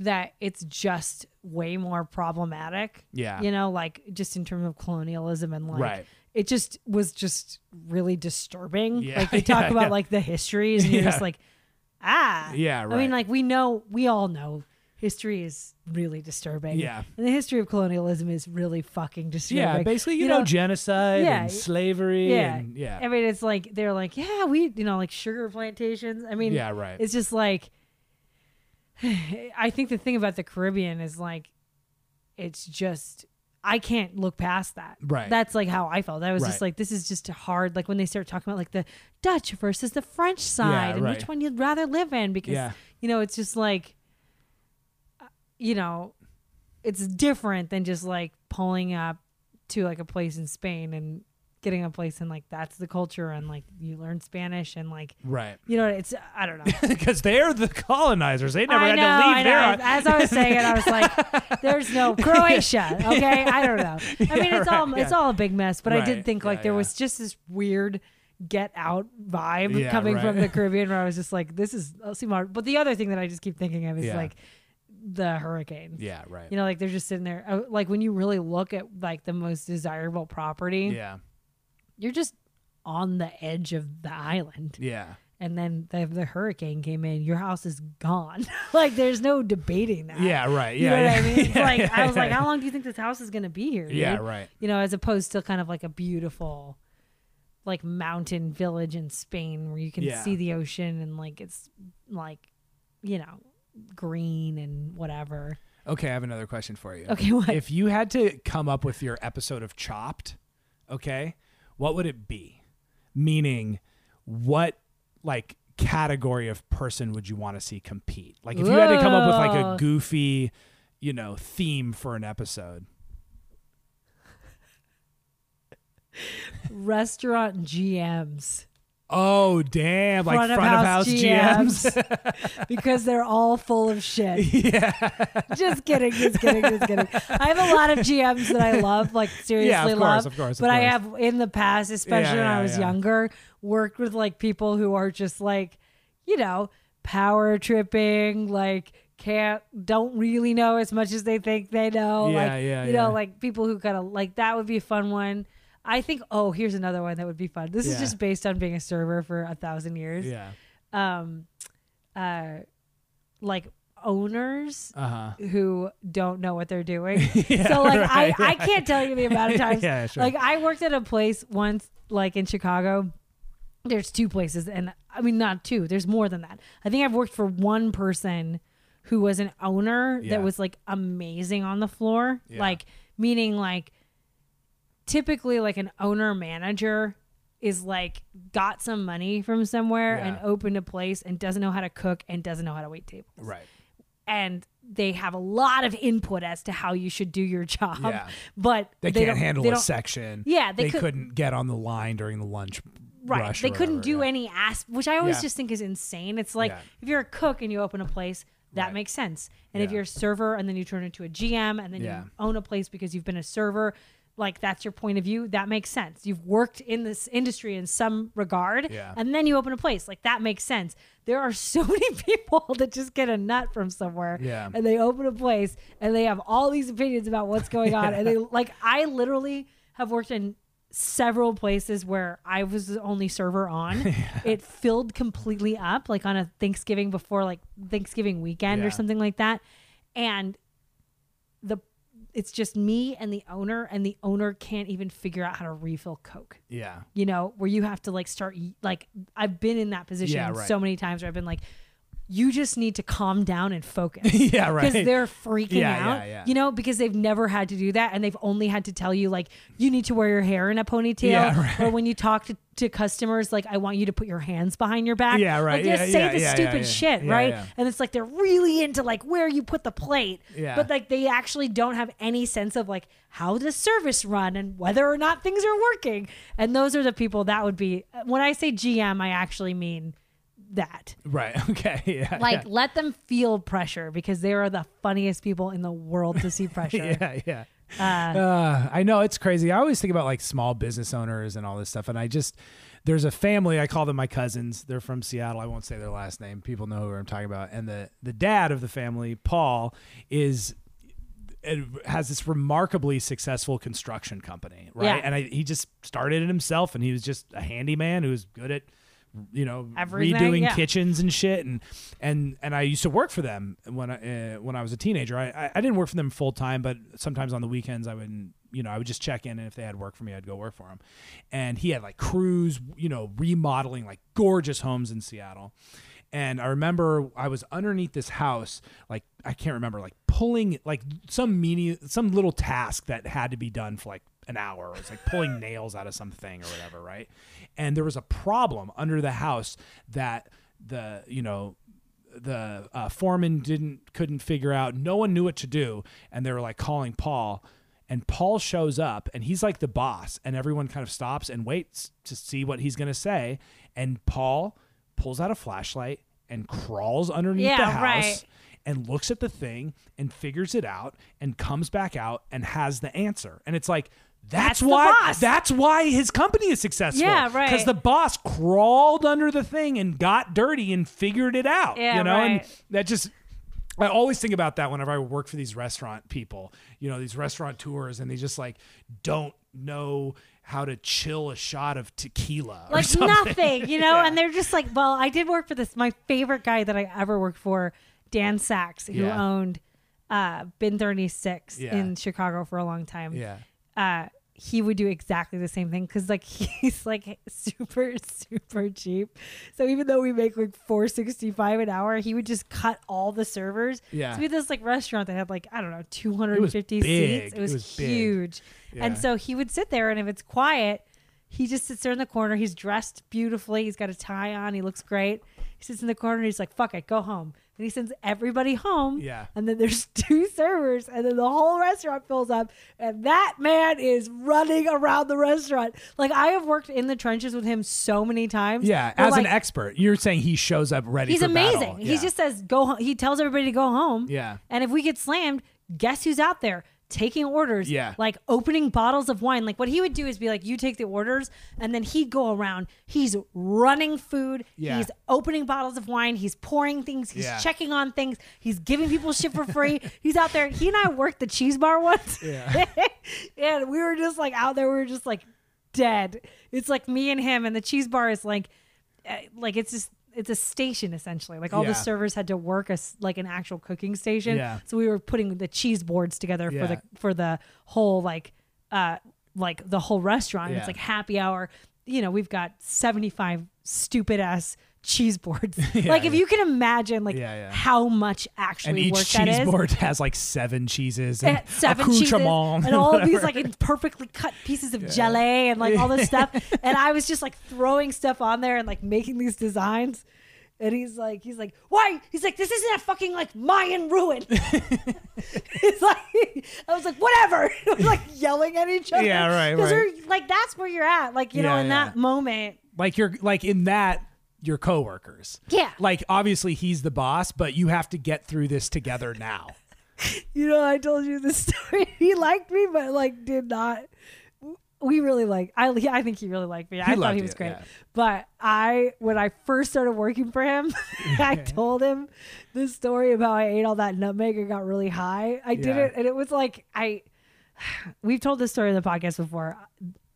that it's just way more problematic. Yeah. You know, like just in terms of colonialism and like Right. it just was just really disturbing. Yeah, Like they talk yeah, about yeah. like the histories and you're Yeah. just like, ah. Yeah, right. I mean, like we know we all know history is really disturbing. Yeah. And the history of colonialism is really fucking disturbing. yeah, basically, you, know, genocide yeah, and slavery yeah. and yeah. I mean, it's like they're like, yeah, we, you know, like sugar plantations. I mean, Yeah, right. It's just like, I think the thing about the Caribbean is like, it's just I can't look past that. Right. That's like how I felt. I was just like, this is just hard. Like when they start talking about like the Dutch versus the French side and right. which one you'd rather live in because Yeah. you know it's just like, you know, it's different than just like pulling up to like a place in Spain and getting a place and like that's the culture and like you learn Spanish and like right. you know it's I don't know. Because they're the colonizers. They never I had know, to leave there. As I was saying it, I was like, "There's no Croatia." Okay, I don't know. I mean, Yeah, it's all right, it's yeah. all a big mess. But I did think like yeah, there yeah. was just this weird get out vibe Yeah, coming from the Caribbean, where I was just like, "This is I'll see more." But the other thing that I just keep thinking of is Yeah. like the hurricanes. yeah, right. You know, like they're just sitting there. uh, Like when you really look at like the most desirable property, yeah. you're just on the edge of the island Yeah. and then the, the hurricane came in, your house is gone. like there's no debating that. Yeah, right. You Yeah. what. I mean? Yeah, like yeah, I was like, yeah. how long do you think this house is gonna be here? Yeah, right. You know, as opposed to kind of like a beautiful like mountain village in Spain where you can Yeah. see the ocean and like it's like, you know, green and whatever. Okay, I have another question for you. Okay, what? If you had to come up with your episode of Chopped, okay, what would it be? Meaning, what like category of person would you want to see compete? Like, if you had to come up with like a goofy, you know, theme for an episode. Restaurant GMs. Oh, damn! Like Front of front of house house GMs. because they're all full of shit. yeah, just kidding, just kidding, just kidding. I have a lot of GMs that I love, like seriously Yeah, of course, of course, of but I have in the past, especially Yeah, when I was yeah. younger, worked with like people who are just like, you know, power tripping, like can't don't really know as much as they think they know. Yeah, like yeah, you yeah. know, like people who kind of like that would be a fun one. I think oh, here's another one that would be fun. This is just based on being a server for a thousand years. yeah. Um uh like owners Uh huh. who don't know what they're doing. Yeah, so like right, I, I can't tell you the amount of times. Yeah, sure. Like I worked at a place once, like in Chicago. There's two places, and I mean not two. There's more than that. I think I've worked for one person who was an owner Yeah. that was like amazing on the floor. Yeah. Like meaning like typically like an owner manager is like got some money from somewhere Yeah. and opened a place and doesn't know how to cook and doesn't know how to wait tables Right. and they have a lot of input as to how you should do your job. Yeah. But They, don't- can't handle they a section. Yeah, they they, could- couldn't get on the line during the lunch Right. rush. They couldn't whatever, do yeah. any ass, which I always just think is insane. It's like if you're a cook and you open a place, that Right. makes sense. And if you're a server and then you turn into a GM and then you own a place because you've been a server, like that's your point of view that makes sense you've worked in this industry in some regard Yeah. and then you open a place like that makes sense there are so many people that just get a nut from somewhere Yeah. and they open a place and they have all these opinions about what's going on and they like i literally have worked in several places where i was the only server on it filled completely up like on a thanksgiving before like thanksgiving weekend Yeah. or something like that and the it's just me and the owner and the owner can't even figure out how to refill coke Yeah. you know where you have to like start like i've been in that position Yeah, right. so many times where i've been like you just need to calm down and focus Yeah, right. because they're freaking Yeah, out yeah, yeah. you know because they've never had to do that and they've only had to tell you like you need to wear your hair in a ponytail Yeah, right. or when you talk to, to customers like i want you to put your hands behind your back Yeah, right. like just Yeah, say the stupid shit right and it's like they're really into like where you put the plate Yeah. but like they actually don't have any sense of like how does service run and whether or not things are working and those are the people that would be when i say gm i actually mean that Right. Okay. Yeah. like let them feel pressure because they are the funniest people in the world to see pressure yeah, yeah. Uh, I know it's crazy. I always think about like small business owners and all this stuff, and I just there's a family. I call them my cousins. They're from Seattle. I won't say their last name. People know who I'm talking about. And the the dad of the family, Paul, is has this remarkably successful construction company, right? Yeah. And I, he just started it himself, and he was just a handyman who was good at, you know, Everything, redoing yeah. kitchens and shit. And and and I used to work for them when I uh, when I was a teenager. I I, I didn't work for them full time, but sometimes on the weekends I would you know I would just check in, and if they had work for me, I'd go work for them. And he had like crews, you know, remodeling like gorgeous homes in Seattle. And I remember I was underneath this house, like I can't remember, like pulling like some mini, some little task that had to be done for like an hour. It was like pulling nails out of something or whatever, right? And there was a problem under the house that the you know the uh, foreman didn't couldn't figure out. No one knew what to do, and they were like calling Paul. And Paul shows up, and he's like the boss, and everyone kind of stops and waits to see what he's gonna say. And Paul pulls out a flashlight and crawls underneath Yeah, the house right. and looks at the thing and figures it out and comes back out and has the answer. And it's like that's, That's why that's why his company is successful. Yeah, right. Because the boss crawled under the thing and got dirty and figured it out. Yeah, you know, and right. that just I always think about that whenever I work for these restaurant people, you know, these restaurant tours, and they just like don't know how to chill a shot of tequila or like nothing, you know. Yeah. And they're just like, well, I did work for this. My favorite guy that I ever worked for, Dan Sachs, who Yeah. owned uh, Bin Thirty Six Yeah. in Chicago for a long time. Yeah. Uh, he would do exactly the same thing because like he's like super super cheap. So even though we make like four sixty five an hour, he would just cut all the servers. Yeah. So we had this like restaurant that had like I don't know two hundred and fifty big. seats. It was, It was huge. Yeah. And so he would sit there, and if it's quiet, he just sits there in the corner. He's dressed beautifully. He's got a tie on. He looks great. He sits in the corner. and He's like, "Fuck it, go home." And he sends everybody home. Yeah. And then there's two servers, and then the whole restaurant fills up, and that man is running around the restaurant. Like I have worked in the trenches with him so many times. Yeah, as an expert, you're saying he shows up ready. He's amazing. battle. He just says go. Home. He tells everybody to go home. Yeah. And if we get slammed, guess who's out there taking orders? Yeah. Like opening bottles of wine. Like what he would do is be like, you take the orders, and then he'd go around. He's running food. Yeah. He's opening bottles of wine. He's pouring things. He's Yeah. checking on things. He's giving people shit for free. he's out there. He and I worked the cheese bar once. Yeah. and we were just like out there. We were just like dead. It's like me and him, and the cheese bar is like, uh, like it's just it's a station essentially. Like all Yeah. the servers had to work as like an actual cooking station. Yeah. So we were putting the cheese boards together Yeah. for the for the whole like uh like the whole restaurant. Yeah. It's like happy hour. You know, we've got seventy five stupid ass cheese boards. like if yeah. you can imagine like Yeah, yeah. how much actually and each cheese board has like seven cheeses and at seven cheeses and all of these like perfectly cut pieces of jelly and like all this stuff. And I was just like throwing stuff on there and like making these designs. And he's like, he's like, why? He's like, this isn't a fucking like Mayan ruin. it's like, I was like, whatever. We're like yelling at each other. Yeah, right. we're like, that's where you're at. Like, you know, in yeah. that moment. like you're like in that your coworkers. Yeah. Like obviously he's the boss, but you have to get through this together now. you know, I told you the story. He liked me, but like did not. We really like. I I think he really liked me. I thought he was you, great. yeah. But I, when I first started working for him, I told him this story about how I ate all that nutmeg and got really high. I did Yeah. it, and it was like I. We've told this story in the podcast before.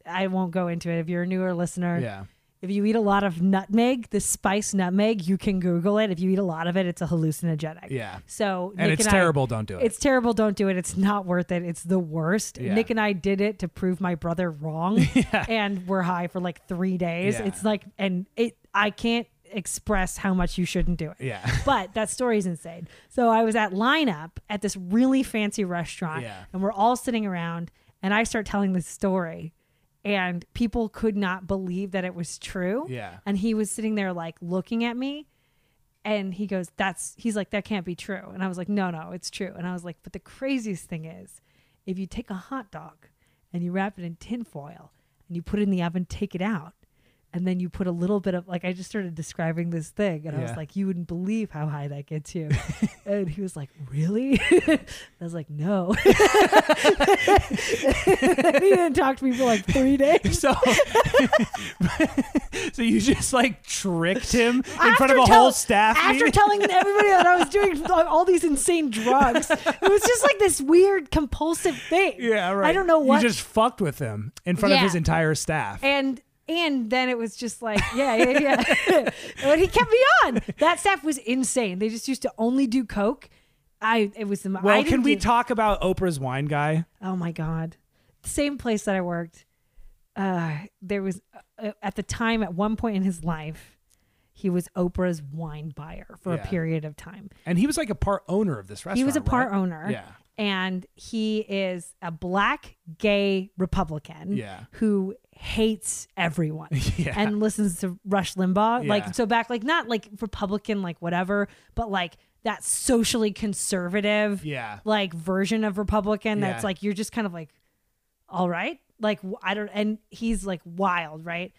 I won't go into it. If you're a newer listener, Yeah. If you eat a lot of nutmeg, the spice nutmeg, you can Google it. If you eat a lot of it, it's a hallucinogenic. Yeah. So And Nick it's I- terrible. Don't do it. it's terrible. Don't do it. It's not worth it. It's the worst. Yeah. Nick and I did it to prove my brother wrong, yeah. and we're high for like three days. Yeah. It's like, and it. I can't express how much you shouldn't do it. yeah. But that story is insane. So I was at lineup at this really fancy restaurant, Yeah. and we're all sitting around, and I start telling this story, and people could not believe that it was true. Yeah. And he was sitting there like looking at me, and he goes, "That's." He's like, "That can't be true." And I was like, "No, no, it's true." And I was like, "But the craziest thing is, if you take a hot dog and you wrap it in tinfoil and you put it in the oven, take it out." And then you put a little bit of like I just started describing this thing, and I was like, "You wouldn't believe how high that gets you." and he was like, "Really?" I was like, "No." he didn't talk to me for like three days. So, so you just like tricked him in front of a tell- whole staff After meeting? telling everybody that I was doing all these insane drugs, it was just like this weird compulsive thing. yeah, right. I don't know what. You just fucked with him in front of his entire staff. and and then it was just like yeah yeah yeah. but he kept me on. That staff was insane. They just used to only do coke. I it was the well, can we do- talk about Oprah's wine guy? Oh my god, the same place that I worked. Uh, there was uh, at the time at one point in his life. He was Oprah's wine buyer for Yeah. a period of time. And he was like a part owner of this restaurant. he was a part right? owner. Yeah. And he is a black gay Republican Yeah. who hates everyone Yeah. and listens to Rush Limbaugh. Yeah. Like so back like not like Republican like whatever, but like that socially conservative Yeah. like version of Republican that's like you're just kind of like all right. Like I don't and he's like wild, right?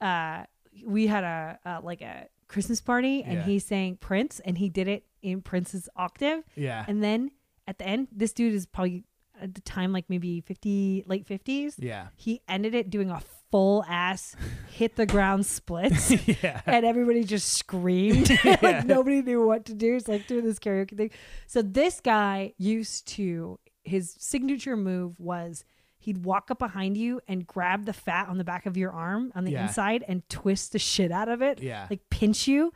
Uh we had a uh, like a Christmas party and Yeah. he sang Prince and he did it in Prince's octave. Yeah. And then at the end, this dude is probably at the time like maybe 50, late 50s. yeah. He ended it doing a full ass hit the ground splits. Yeah. And everybody just screamed. like nobody knew what to do. It's like doing this karaoke thing. So this guy used to his signature move was he'd walk up behind you and grab the fat on the back of your arm on the Yeah. inside and twist the shit out of it. Yeah. Like pinch you.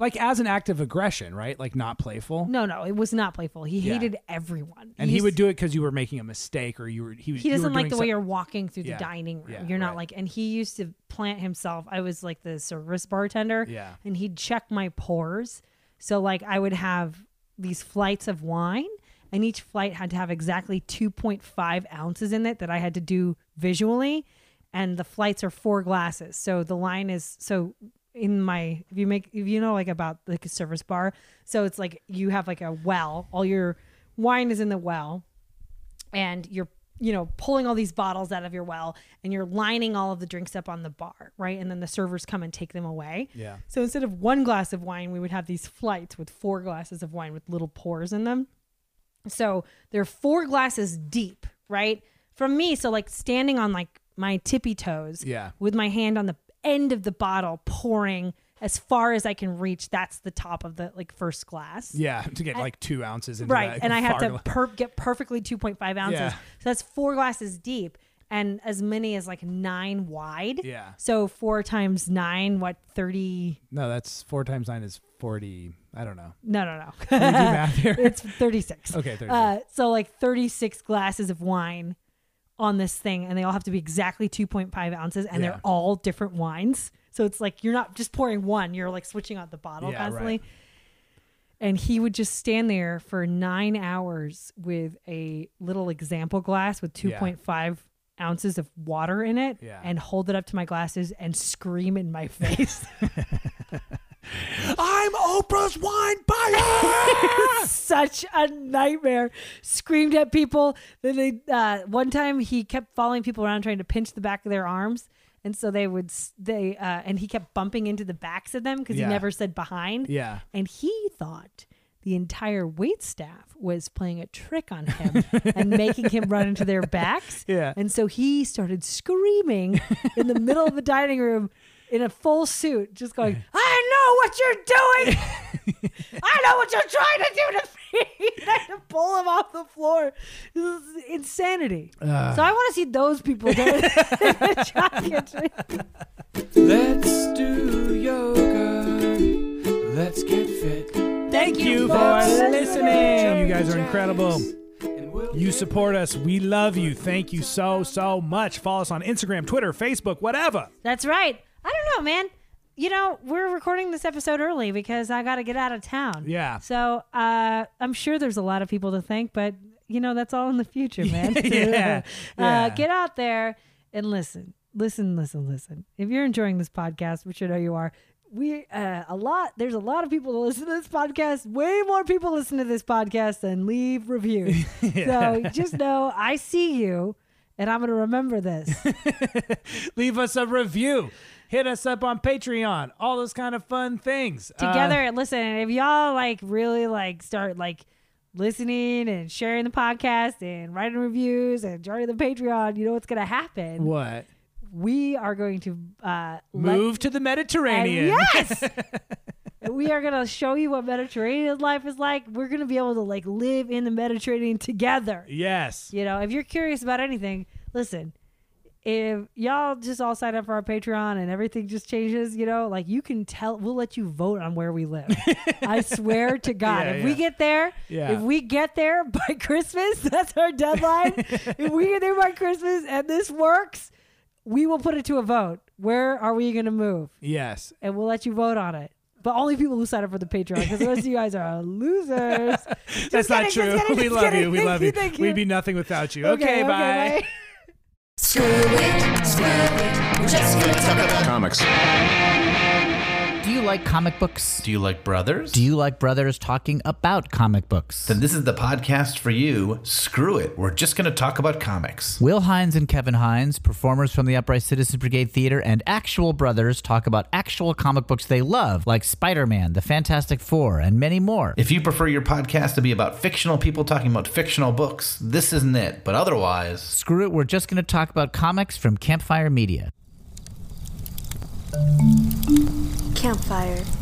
Like as an act of aggression, right? Like not playful. No, no, it was not playful. He Yeah. hated everyone. And he used- would do it because you were making a mistake or you were he was he you were doesn't like doing the some- way you're walking through Yeah. the dining room. Yeah, you're not right. like, and he used to plant himself. I was like the service bartender. Yeah. And he'd check my pours. So like I would have these flights of wine and each flight had to have exactly 2.5 ounces in it that I had to do visually. And the flights are four glasses. So the line is so in my if you make if you know like about like a service bar so it's like you have like a well all your wine is in the well and you're you know pulling all these bottles out of your well and you're lining all of the drinks up on the bar right and then the servers come and take them away Yeah. so instead of one glass of wine we would have these flights with four glasses of wine with little pours in them so they're four glasses deep right from me so like standing on like my tippy toes Yeah. with my hand on the end of the bottle pouring as far as i can reach that's the top of the like first glass Yeah. To get like two ounces into right that and i have to per- get perfectly 2.5 ounces Yeah. so that's four glasses deep and as many as like nine wide Yeah. so four times nine what 30 No, that's four times nine is forty. I don't know. no no no Can we do math here? it's 36 okay, 36. uh, so like 36 glasses of wine on this thing and they all have to be exactly 2.5 ounces and Yeah. they're all different wines so it's like you're not just pouring one you're like switching out the bottle Yeah, constantly right. and he would just stand there for nine hours with a little example glass with Yeah. 2.5 ounces of water in it Yeah. and hold it up to my glasses and scream in my face I'm Oprah's wine buyer. such a nightmare. Screamed at people. Then they uh, one time he kept following people around trying to pinch the back of their arms, and so they would they uh, and he kept bumping into the backs of them because Yeah. he never said behind. yeah. And he thought the entire wait staff was playing a trick on him and making him run into their backs. Yeah. And so he started screaming in the middle of the dining room in a full suit, just going, I know what you're doing. I know what you're trying to do to me. I had to pull him off the floor. This is insanity. Ah. so I want to see those people do it. Let's do yoga. Let's get fit. Thank you for for listening. You guys are incredible. You support us. We love you. Thank you so, so much. Follow us on Instagram, Twitter, Facebook, whatever. That's right. I don't know, man. You know, we're recording this episode early because I got to get out of town. Yeah. So uh, I'm sure there's a lot of people to thank, but you know that's all in the future, man. Yeah, yeah. Uh, get out there and listen, listen, listen, listen. If you're enjoying this podcast, which I know you are, we uh, a lot. There's a lot of people that listen to this podcast. Way more people listen to this podcast than leave reviews. So just know I see you, and I'm gonna remember this. Leave us a review. Hit us up on Patreon. All those kind of fun things. Uh, together listen if y'all like really like start like listening and sharing the podcast and writing reviews and joining the patreon you know what's gonna happen what? we are going to uh let- Move to the Mediterranean. yes we are gonna show you what mediterranean life is like we're gonna be able to like live in the mediterranean together yes. you know if you're curious about anything listen if y'all just all sign up for our Patreon and everything just changes, you know, like you can tell, we'll let you vote on where we live. I swear to God, Yeah, if we get there, Yeah. if we get there by Christmas, that's our deadline. if we get there by Christmas and this works, we will put it to a vote. Where are we going to move? Yes. And we'll let you vote on it. But only people who sign up for the Patreon, because the rest of you guys are losers. That's not kidding, just true. kidding, we love kidding. you. We love you, you. you. We'd be nothing without you. Okay, bye. Screw it, screw it. We're just gonna talk about comics. Do you like comic books? Do you like brothers? Do you like brothers talking about comic books? then this is the podcast for you. Screw it. We're just going to talk about comics. Will Hines and Kevin Hines, performers from the Upright Citizens Brigade Theater, and actual brothers talk about actual comic books they love, like Spider Man, The Fantastic Four, and many more. If you prefer your podcast to be about fictional people talking about fictional books, this isn't it. But otherwise, Screw it, we're just going to talk about comics from Campfire Media. Campfire.